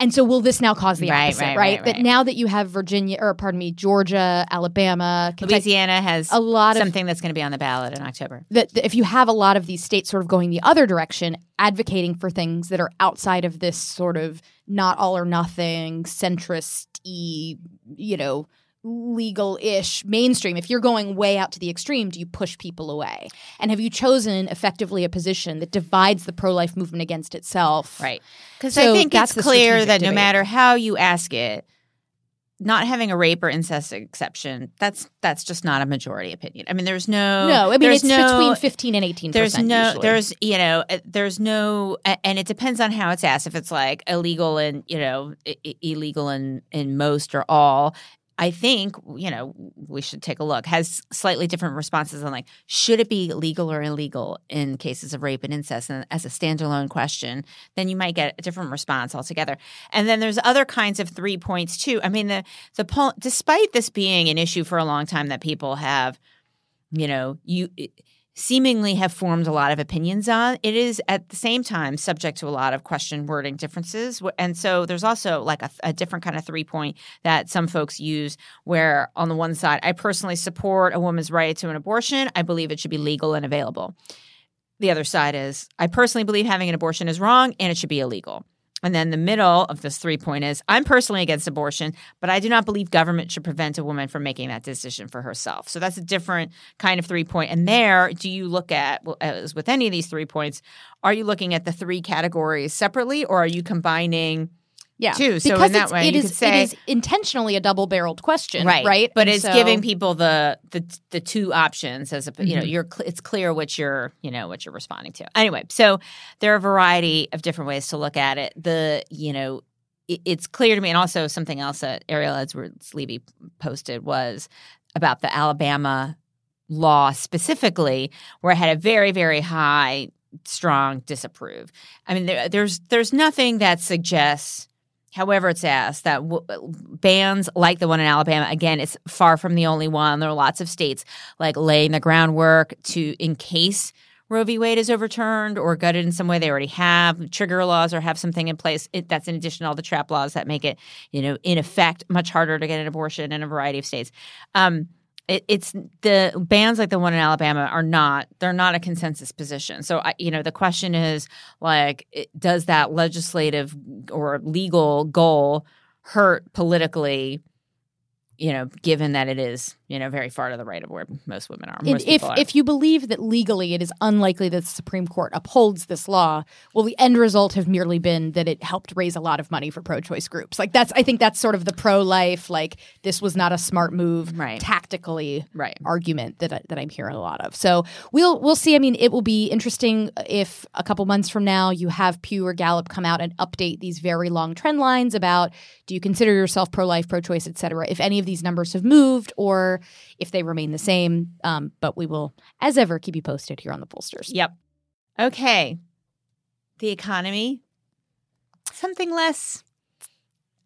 And so, will this now cause the Right, opposite? right, Right, right, That now that you have Virginia, or pardon me, Georgia, Alabama, Kentucky, Louisiana has a lot of something that's going to be on the ballot in October. that that if you have a lot of these states sort of going the other direction, advocating for things that are outside of this sort of not all or nothing, centrist y, you know, legal ish mainstream, if you're going way out to the extreme, do you push people away? And have you chosen effectively a position that divides the pro life movement against itself? Right. Because So I think it's clear that no matter how you ask it, not having a rape or incest exception, that's that's just not a majority opinion. I mean, there's no No, I mean it's no, between fifteen and eighteen. there's no usually. there's you know uh, there's no and it depends on how it's asked if it's like illegal and you know illegal in in most or all i think you know we should take a look has slightly different responses on like should it be legal or illegal in cases of rape and incest? And as a standalone question then you might get a different response altogether. And then there's other kinds of three points too. I mean the the despite this being an issue for a long time that people have you know you seemingly have formed a lot of opinions on. It is at the same time subject to a lot of question wording differences. And so there's also like a, a different kind of three point that some folks use where on the one side i personally support a woman's right to an abortion. I believe it should be legal and available. The other side is i personally believe having an abortion is wrong and it should be illegal and then the middle of this three point is I'm personally against abortion, but I do not believe government should prevent a woman from making that decision for herself. So that's a different kind of three point. And there, do you look at, as with any of these three points, are you looking at the three categories separately or are you combining yeah. too? So because in that way, it you is could say- it is intentionally a double barreled question, right? But And it's so- giving people the the the two options as a you know Mhm. you're it's clear what you're you know what you're responding to. Anyway, so there are a variety of different ways to look at it. The you know it, it's clear to me, and also something else that Ariel Edwards Levy posted was about the Alabama law specifically, where it had a very very high strong disapprove. I mean, there, there's there's nothing that suggests however it's asked, that w- bans like the one in Alabama, again, it's far from the only one. There are lots of states like laying the groundwork to, in case Roe v. Wade is overturned or gutted in some way, they already have trigger laws or have something in place. It, that's in addition to all the trap laws that make it, you know, in effect, much harder to get an abortion in a variety of states. Um, it, it's the bans like the one in Alabama are not they're not a consensus position. So I, you know the question is like it, does that legislative or legal goal hurt politically you know, given that it is, you know, very far to the right of where most women are. Most if are. if you believe that legally it is unlikely that the Supreme Court upholds this law, will the end result have merely been that it helped raise a lot of money for pro-choice groups? Like that's I think that's sort of the pro-life, like this was not a smart move, right. tactically right. argument that I, that I'm hearing a lot of. So we'll we'll see. I mean, it will be interesting if a couple months from now you have Pew or Gallup come out and update these very long trend lines about do you consider yourself pro-life, pro-choice, et cetera. If any of these numbers have moved or if they remain the same. Um, but we will, as ever, keep you posted here on the pollsters. Yep. Okay. The economy, something less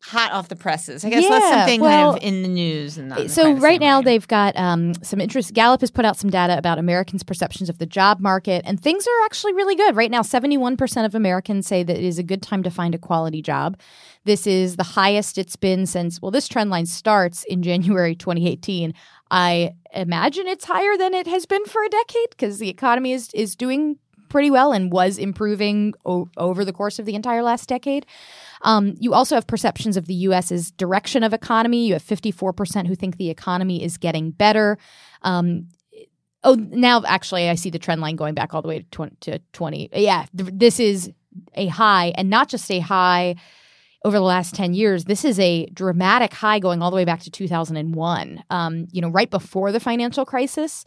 hot off the presses. I guess yeah, less something well, kind of in the news. And not so right now way. they've got um, some interest. Gallup has put out some data about Americans' perceptions of the job market, and things are actually really good right now. Seventy-one percent of Americans say that it is a good time to find a quality job. This is the highest it's been since. Well, this trend line starts in January 2018. I imagine it's higher than it has been for a decade because the economy is is doing pretty well and was improving o- over the course of the entire last decade. Um, you also have perceptions of the U.S.'s direction of economy. You have 54% who think the economy is getting better. Um, oh, now actually, I see the trend line going back all the way to 20. To 20. Yeah, th- this is a high, and not just a high over the last 10 years. This is a dramatic high going all the way back to 2001. Um, you know, right before the financial crisis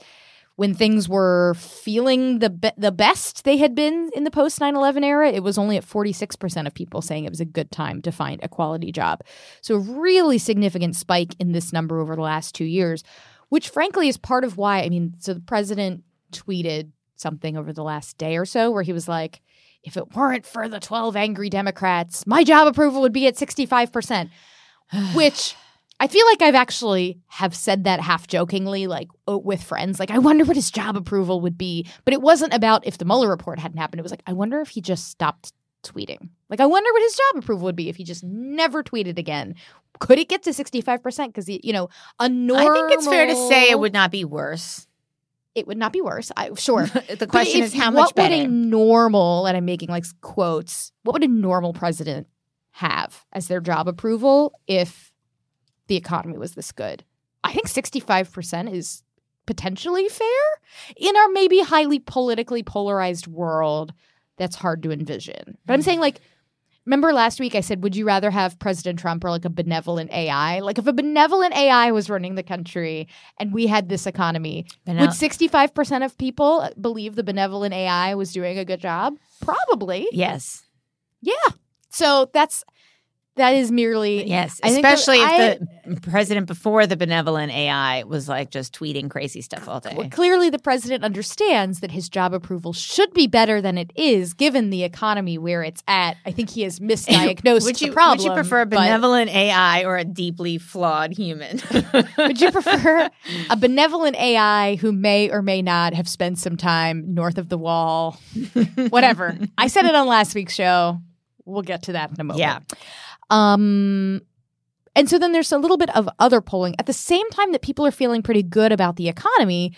when things were feeling the be- the best they had been in the post 9/11 era, it was only at 46% of people saying it was a good time to find a quality job. So a really significant spike in this number over the last 2 years, which frankly is part of why, I mean, so the president tweeted something over the last day or so where he was like if it weren't for the 12 angry Democrats, my job approval would be at 65%, which I feel like I've actually have said that half jokingly, like with friends. Like, I wonder what his job approval would be. But it wasn't about if the Mueller report hadn't happened. It was like, I wonder if he just stopped tweeting. Like, I wonder what his job approval would be if he just never tweeted again. Could it get to 65%? Because, you know, a normal. I think it's fair to say it would not be worse. It would not be worse. I, sure. the question if, is how what much better. would a normal, and I'm making like quotes, what would a normal president have as their job approval if the economy was this good. I think 65% is potentially fair in our maybe highly politically polarized world that's hard to envision. But I'm hmm. saying like remember last week I said would you rather have President Trump or like a benevolent AI? Like if a benevolent AI was running the country and we had this economy, Benel- would 65% of people believe the benevolent AI was doing a good job? Probably. yes. Yeah. So that's that is merely Yes, I especially that if the president before the benevolent AI was like just tweeting crazy stuff all day. Well, clearly, the president understands that his job approval should be better than it is, given the economy where it's at. I think he has misdiagnosed would you, the problem. Would you prefer a but benevolent AI or a deeply flawed human? would you prefer a benevolent AI who may or may not have spent some time north of the wall? Whatever. I said it on last week's show. We'll get to that in a moment. Yeah. Um, and so then there's a little bit of other polling. At the same time that people are feeling pretty good about the economy,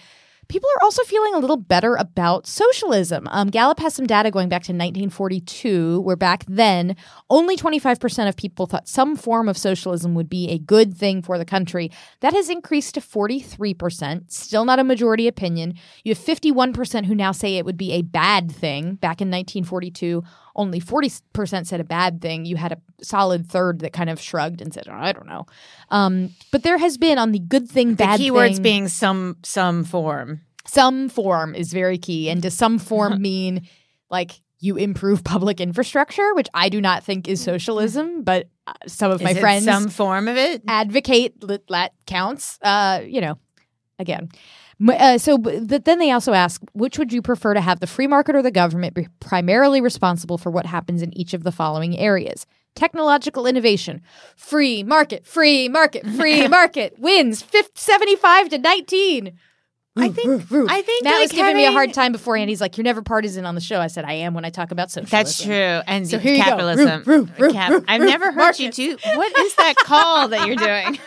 people are also feeling a little better about socialism. Um, Gallup has some data going back to 1942, where back then only 25% of people thought some form of socialism would be a good thing for the country. That has increased to 43%, still not a majority opinion. You have 51% who now say it would be a bad thing. Back in 1942, only 40% said a bad thing. You had a solid third that kind of shrugged and said, oh, I don't know. Um, but there has been on the good thing, the bad keywords thing, being some some form. some form is very key. And does some form mean like you improve public infrastructure, which I do not think is socialism, but uh, some of Is my it friends some form of it. advocate that that counts. Uh, you know, again. Uh, so, but then they also ask, which would you prefer to have the free market or the government be primarily responsible for what happens in each of the following areas? technological innovation. Free market, free market, free market wins 50, 75 to 19. I think I think Matt like was giving me a hard time beforehand. He's like, "You're never partisan on the show." I said, "I am when I talk about socialism." That's true. And So here you go. capitalism. Roo, roo, roo, Cap- roo, I've never heard you market. do. What is that call that you're doing?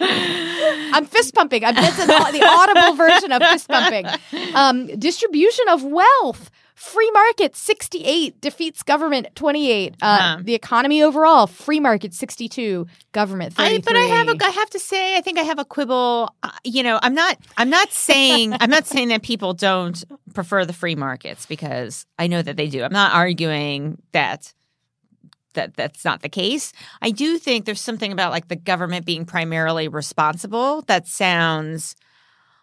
I'm fist pumping. I'm that's the audible version of fist pumping. Um, distribution of wealth. Free market 68 defeats government 28. Uh, Huh. The economy overall free market 62, government 33. I, but I have a, I have to say I think I have a quibble. Uh, you know, I'm not I'm not saying I'm not saying that people don't prefer the free markets because I know that they do. I'm not arguing that that that's not the case. I do think there's something about like the government being primarily responsible that sounds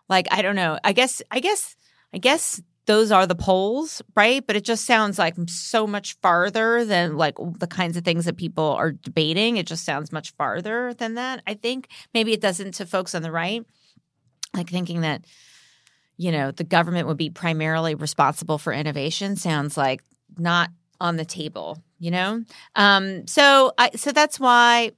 like I don't know. I guess I guess I guess those are the polls, right? But it just sounds like so much farther than like the kinds of things that people are debating. It just sounds much farther than that. I think maybe it doesn't to folks on the right, like thinking that you know the government would be primarily responsible for innovation sounds like not on the table. You know, um, so I so that's why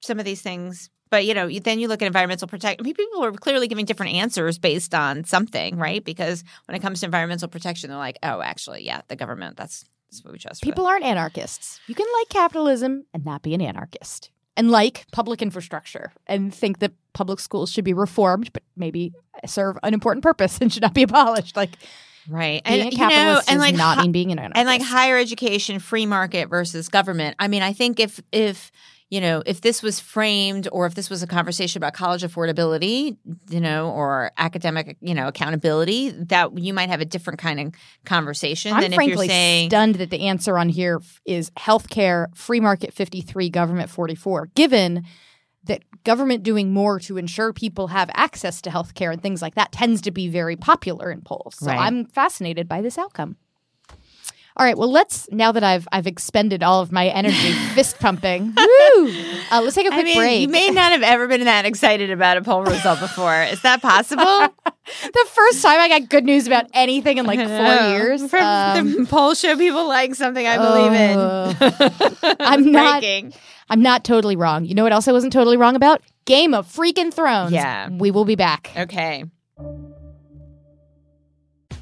some of these things but you know then you look at environmental protection people are clearly giving different answers based on something right because when it comes to environmental protection they're like oh actually yeah the government that's, that's what we trust People aren't anarchists. You can like capitalism and not be an anarchist. And like public infrastructure and think that public schools should be reformed, but maybe serve an important purpose and should not be abolished. Like right being and a you know and like not mean being an anarchist. and like higher education free market versus government i mean i think if if you know if this was framed or if this was a conversation about college affordability you know or academic you know accountability that you might have a different kind of conversation I'm than if frankly you're saying stunned that the answer on here is healthcare, free market 53, government 44, given that government doing more to ensure people have access to healthcare and things like that tends to be very popular in polls. So Right. I'm fascinated by this outcome. All right, well, let's now that I've I've expended all of my energy fist pumping. Woo! Uh, let's take a quick I mean, break. you may not have ever been that excited about a poll result before. Is that possible? the first time I got good news about anything in like four years. For um, the polls show people like something I believe in. I'm not- Breaking. I'm not totally wrong. You know what else I wasn't totally wrong about? Game of freaking Thrones. Yeah. We will be back. Okay.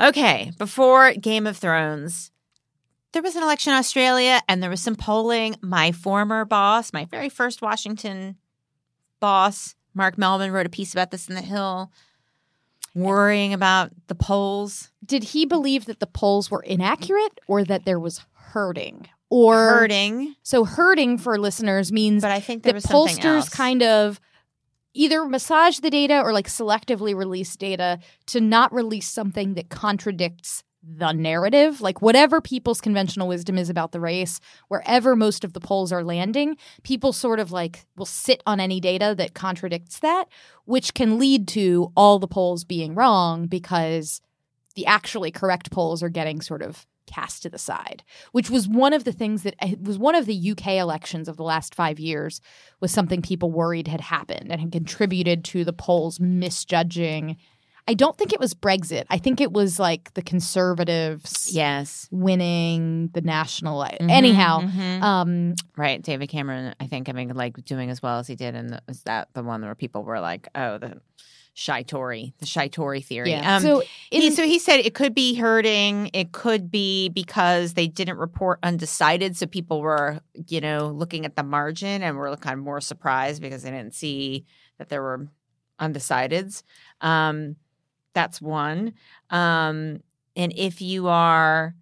Okay. Before Game of Thrones, there was an election in Australia and there was some polling. My former boss, my very first Washington boss, Mark Mellman, wrote a piece about this in The Hill, worrying about the polls. Did he believe that the polls were inaccurate or that there was herding? Or herding. So herding for listeners means But I think there that was something pollsters else. kind of either massage the data or like selectively release data to not release something that contradicts the narrative. Like whatever people's conventional wisdom is about the race, wherever most of the polls are landing, people sort of like will sit on any data that contradicts that, which can lead to all the polls being wrong because the actually correct polls are getting sort of cast to the side, which was one of the things that it was one of the UK elections of the last five years was something people worried had happened and had contributed to the polls misjudging. I don't think it was Brexit. I think it was like the conservatives Yes. winning the national. Mhm, Anyhow, mhm. um, Right, David Cameron. I think I mean like doing as well as he did, and is that the one where people were like, "Oh, the shy Tory, the shy Tory theory. Yeah. Um, so he, so he said it could be herding. It could be because they didn't report undecided, so people were, you know, looking at the margin and were kind of more surprised because they didn't see that there were undecideds. Um, that's one. Um, and if you are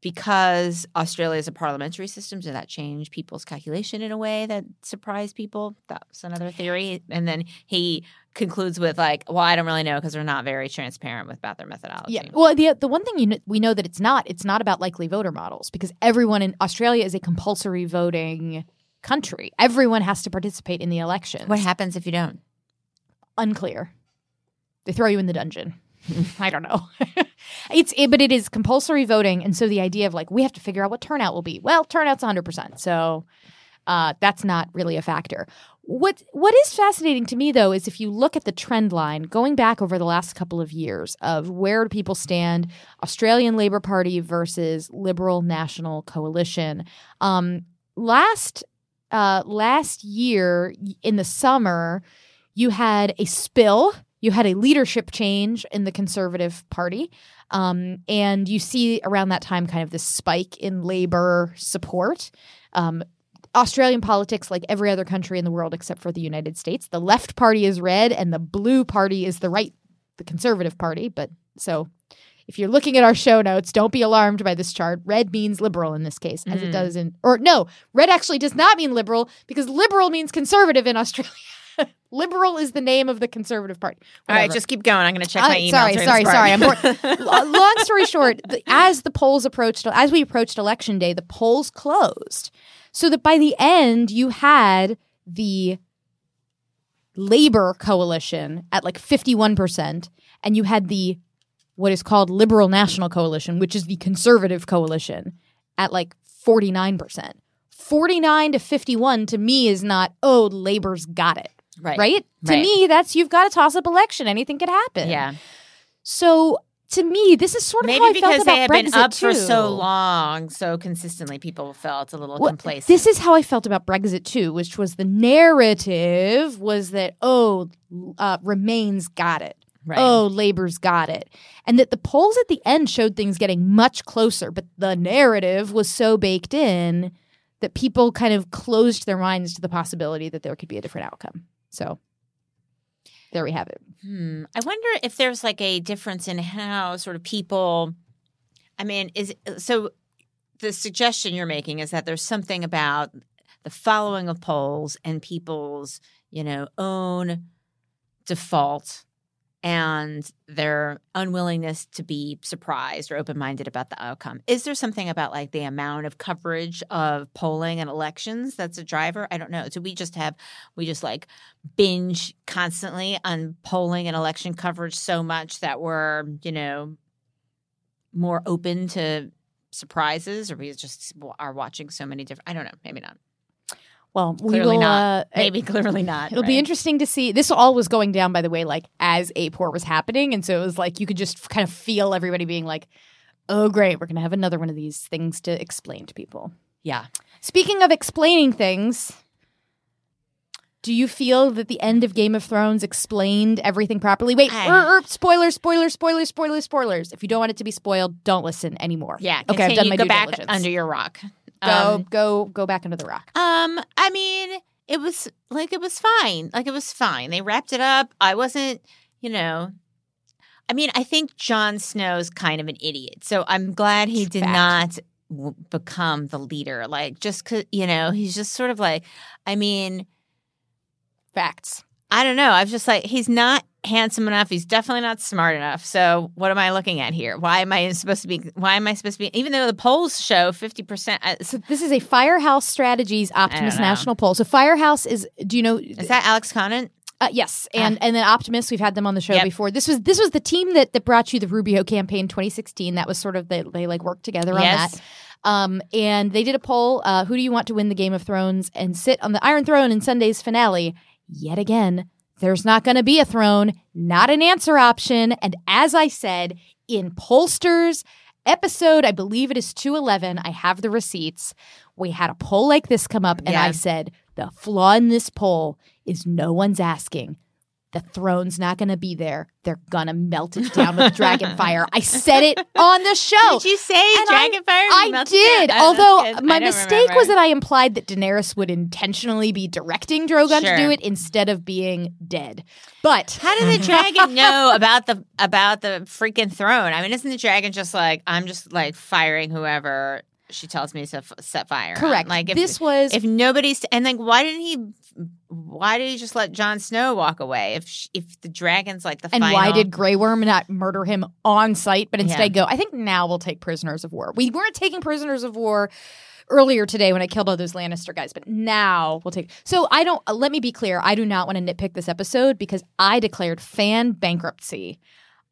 because Australia is a parliamentary system, did that change people's calculation in a way that surprised people? That's another theory. And then he concludes with like, "Well, I don't really know because they're not very transparent with about their methodology." Yeah. Well, the the one thing you we know that it's not it's not about likely voter models because everyone in Australia is a compulsory voting country. Everyone has to participate in the elections. What happens if you don't? Unclear. They throw you in the dungeon. I don't know. it's it, but it is compulsory voting, and so the idea of like we have to figure out what turnout will be. Well, turnout's 100, percent so uh, that's not really a factor. What what is fascinating to me though is if you look at the trend line going back over the last couple of years of where do people stand, Australian Labor Party versus Liberal National Coalition. Um, last uh, last year in the summer, you had a spill you had a leadership change in the Conservative Party. Um, and you see around that time kind of this spike in labor support. Um, Australian politics, like every other country in the world except for the United States, the left party is red and the blue party is the right, the Conservative Party. But so if you're looking at our show notes, don't be alarmed by this chart. Red means liberal in this case, as it Mhm. does in, or no, red actually does not mean liberal because liberal means conservative in Australia. liberal is the name of the Conservative Party. All right, just keep going. I'm going to check Uh, my email. sorry, sorry, sorry. I'm bored. Long story short, the, as the polls approached, as we approached election day, the polls closed, so that by the end you had the Labor coalition at like 51 percent, and you had the what is called Liberal National Coalition, which is the conservative coalition, at like 49 percent. 49 to 51 to me is not oh labor's got it right. right? To me, that's you've got a toss up election. Anything could happen. Yeah. So to me, this is sort of Maybe how I felt because about they had Brexit been up for so long, so consistently, people felt a little Well, complacent. This is how I felt about Brexit too, which was the narrative was that oh, uh, Remain's got it. right. Oh, Labor's got it. And that the polls at the end showed things getting much closer, but the narrative was so baked in that people kind of closed their minds to the possibility that there could be a different outcome. So there we have it. Hmm. I wonder if there's like a difference in how sort of people. I mean, is so the suggestion you're making is that there's something about the following of polls and people's, you know, own default and their unwillingness to be surprised or open-minded about the outcome. Is there something about like the amount of coverage of polling and elections that's a driver? I don't know. Do we just have we just like binge constantly on polling and election coverage so much that we're, you know, more open to surprises or we just are watching so many different I don't know, maybe not. Well, we Clearly will. not. Uh, Maybe clearly not. It'll be interesting to see. This all was going down, by the way, like as AAPOR was happening. And so it was like you could just kind of feel everybody being like, oh, great, we're going to have another one of these things to explain to people. Yeah. Speaking of explaining things, do you feel that the end of Game of Thrones explained everything properly? Wait, I- er, er, spoilers, spoilers, spoilers, spoilers, spoilers. If you don't want it to be spoiled, don't listen anymore. Yeah. Okay, I've done my go due back diligence. under your rock. Go, Um, go, go back into the rock. Um, I mean, it was like it was fine. Like it was fine. They wrapped it up. I wasn't, you know. I mean, I think Jon Snow's kind of an idiot. So I'm glad he did Fact. not w- become the leader. Like just cuz, you know, he's just sort of like I mean, Facts. I don't know. I was just like he's not handsome enough. He's definitely not smart enough. So what am I looking at here? Why am I supposed to be why am I supposed to be even though the polls show 50% uh, So this is a Firehouse Strategies Optimus. National Poll. So Firehouse is, do you know? is that Alex Conant? Uh, yes, and and then Optimus, we've had them on the show Yep. before. This was this was the team that that brought you the Rubio campaign 2016. That was sort of they they like worked together on Yes. that. Um, and they did a poll. Uh, who do you want to win the Game of Thrones and sit on the Iron Throne in Sunday's finale? Yet again, there's not going to be a throne, not an answer option. And as I said in pollsters episode, I believe it is 211. I have the receipts. We had a poll like this come up, and. I said the flaw in this poll is no one's asking the throne's not going to be there. They're going to melt it down with dragon fire. I said it on the show. Did you say And I- dragon fire? I did. Oh, Although my mistake remember. was that I implied that Daenerys would intentionally be directing Drogon to do it instead of being dead. But How did the dragon know about the about the freaking throne? I mean, isn't the dragon just like I'm just like firing whoever she tells me to f- set fire? on? correct. Like if this was if nobody's and like why didn't he? Why did he just let Jon Snow walk away? If sh- if the dragon's like the and final, why did Grey Worm not murder him on site, but instead Yeah. go? I think now we'll take prisoners of war. We weren't taking prisoners of war earlier today when I killed all those Lannister guys, but now we'll take. So I don't. uh, let me be clear. I do not want to nitpick this episode because I declared fan bankruptcy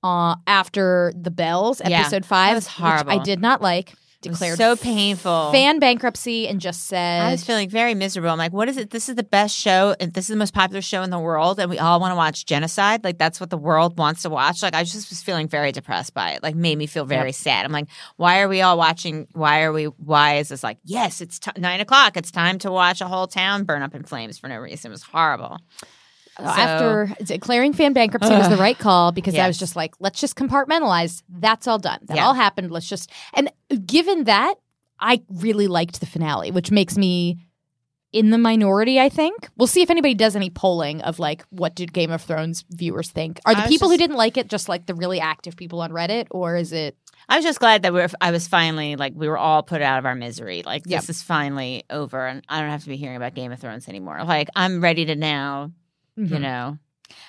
uh, after the Bells Yeah, episode five, was which horrible. I did not like. Declared so painful? fan bankruptcy and just said I was feeling very miserable. I'm like, what is it? This is the best show, and this is the most popular show in the world, and we all want to watch genocide. Like that's what the world wants to watch. Like I just was feeling very depressed by it. Like made me feel very sad. I'm like, why are we all watching? Why are we? Why is this like? Yes, it's t- nine o'clock. It's time to watch a whole town burn up in flames for no reason. It was horrible. So- after declaring fan bankruptcy was the right call because I was just like, let's just compartmentalize. That's all done. That Yeah. all happened. Let's just and given that, I really liked the finale, which makes me in the minority. I think we'll see if anybody does any polling of like what did Game of Thrones viewers think. Are the people who didn't like it just like the really active people on Reddit, or is it? I was just glad that we were, I was finally like we were all put out of our misery. Like Yep. this is finally over, and I don't have to be hearing about Game of Thrones anymore. Like I'm ready to now, you Mhm. know,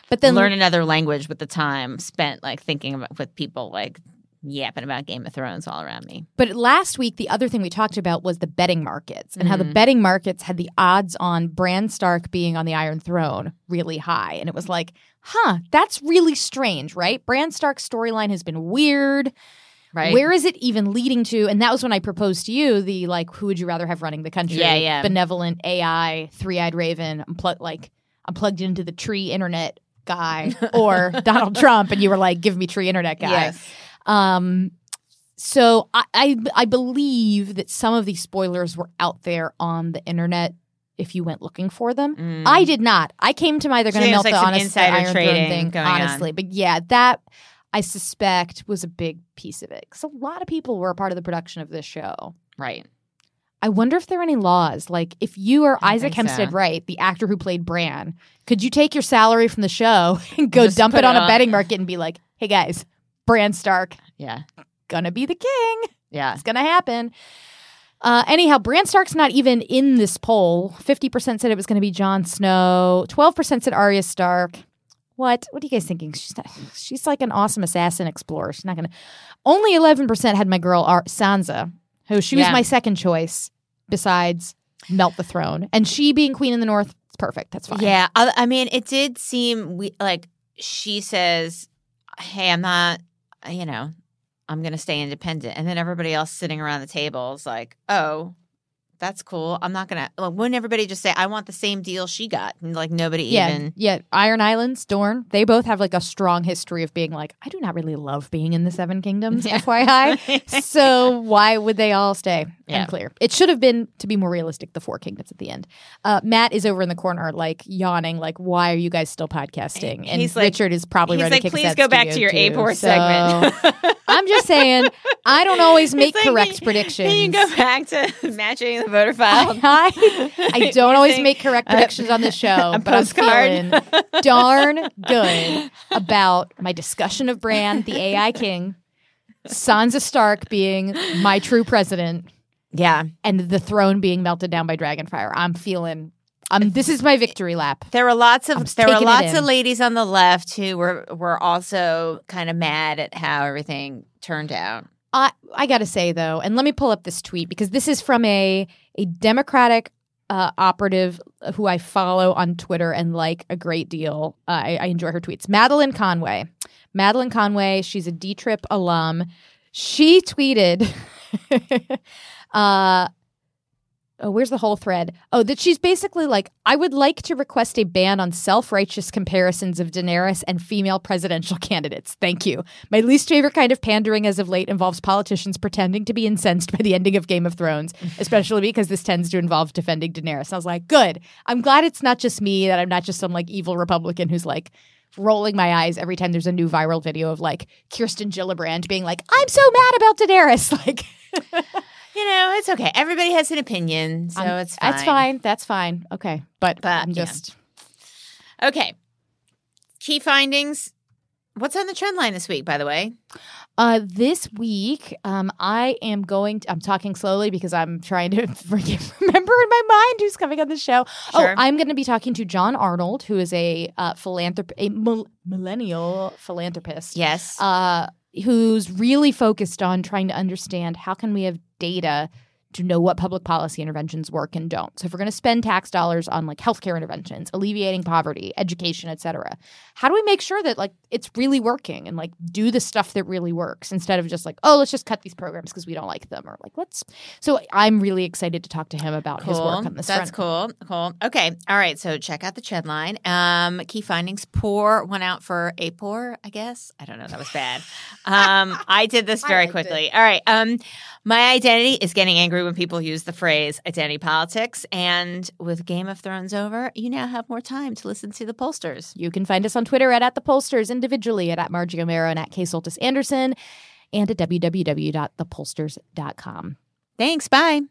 But then learn another language with the time spent like thinking about with people like yapping about Game of Thrones all around me. But last week, the other thing we talked about was the betting markets and how the Mhm. betting markets had the odds on Bran Stark being on the Iron Throne really high. And it was like, huh, that's really strange, right? Bran Stark's storyline has been weird. Right? Where is it even leading to? And that was when I proposed to you the like, who would you rather have running the country? Yeah, yeah. Benevolent AI, three eyed raven. Pl- like, I'm plugged into the tree internet guy or Donald Trump. And you were like, give me tree internet guy. Yes. Um, so I, I I believe that some of these spoilers were out there on the internet if you went looking for them. Mm. I did not. I came to my they're going to melt the like some honest the insider Iron trading thing, going on. honestly. But yeah, that I suspect was a big piece of it because a lot of people were a part of the production of this show. right. I wonder if there are any laws. Like, if you are I Isaac think so. Hempstead Wright, the actor who played Bran, could you take your salary from the show and go Just dump put it on it a on- betting market and be like, hey guys, Bran Stark, Yeah. gonna be the king. Yeah. It's gonna happen. Uh, anyhow, Bran Stark's not even in this poll. Fifty percent said it was going to be Jon Snow. Twelve percent said Arya Stark. What? What are you guys thinking? She's not, she's like an awesome assassin explorer. She's not going to. Only eleven percent had my girl Ar- Sansa, who she was my second choice besides melt the throne, and she being queen in the north. It's perfect. That's fine. Yeah. I, I mean, it did seem we like she says, "Hey, I'm not. You know, I'm going to stay independent," and then everybody else sitting around the table is like, "Oh." That's cool. I'm not gonna. Like, wouldn't everybody just say, "I want the same deal she got"? And like nobody Yeah, even. yeah. Iron Islands, Dorne, they both have like a strong history of being like, I do not really love being in the Seven Kingdoms, Yeah. FYI. so why would they all stay? Yeah. Unclear. It should have been, to be more realistic, the Four Kingdoms at the end. Uh, Matt is over in the corner, like yawning, like, why are you guys still podcasting? And He's like- Richard is probably He's ready like, to kick please go back to your too." A4 So, segment. I'm just saying, I don't always make like, correct can- predictions. Can you go back to matching the voter file? I, I don't always think, make correct uh, predictions on this show, a but I'm feeling darn good about my discussion of Bran, the AI king, Sansa Stark being my true president, yeah. and the throne being melted down by Dragonfire. I'm feeling. Um, this is my victory lap. There were lots of there were lots of ladies on the left who were were also kind of mad at how everything turned out. I I gotta say though, and let me pull up this tweet because this is from a a Democratic uh, operative who I follow on Twitter and like a great deal. Uh, I, I enjoy her tweets. Madeline Conway. Madeline Conway. She's a D Trip alum. She tweeted. uh, Oh, where's the whole thread? Oh, that she's basically like, I would like to request a ban on self righteous comparisons of Daenerys and female presidential candidates. Thank you. My least favorite kind of pandering as of late involves politicians pretending to be incensed by the ending of Game of Thrones, especially because this tends to involve defending Daenerys. I was like, good. I'm glad it's not just me, that I'm not just some like evil Republican who's like, rolling my eyes every time there's a new viral video of like Kirsten Gillibrand being like, "I'm so mad about Daenerys." Like, You know, it's okay. Everybody has an opinion, so I'm- it's fine. that's fine. That's fine. Okay, but, But, I'm yeah. just Okay. Key findings. What's on the trend line this week, by the way? Uh, this week, um, I am going. To, I'm talking slowly because I'm trying to forget, remember in my mind who's coming on the show. Sure. Oh, I'm going to be talking to John Arnold, who is a uh, philanthrop, a mil- millennial philanthropist. Yes. Uh, who's really focused on trying to understand how can we have data to know what public policy interventions work and don't. So if we're going to spend tax dollars on like healthcare interventions, alleviating poverty, education, et cetera, how do we make sure that like it's really working and like do the stuff that really works instead of just like, oh, let's just cut these programs because we don't like them or like let's. So I'm really excited to talk to him about his work on this That's front. cool. Cool. Okay. All right. So check out the trend line. Um, key findings. Pour one out for AAPOR. I guess I don't know. That was bad. Um, I did this very quickly. All right. Um, my identity is getting angry when people use the phrase identity politics, and with Game of Thrones over, you now have more time to listen to the pollsters. You can find us on Twitter at, at the pollsters, individually at, at Margie Omero and at K Soltis Anderson, and at www.thepollsters.com. Thanks. Bye.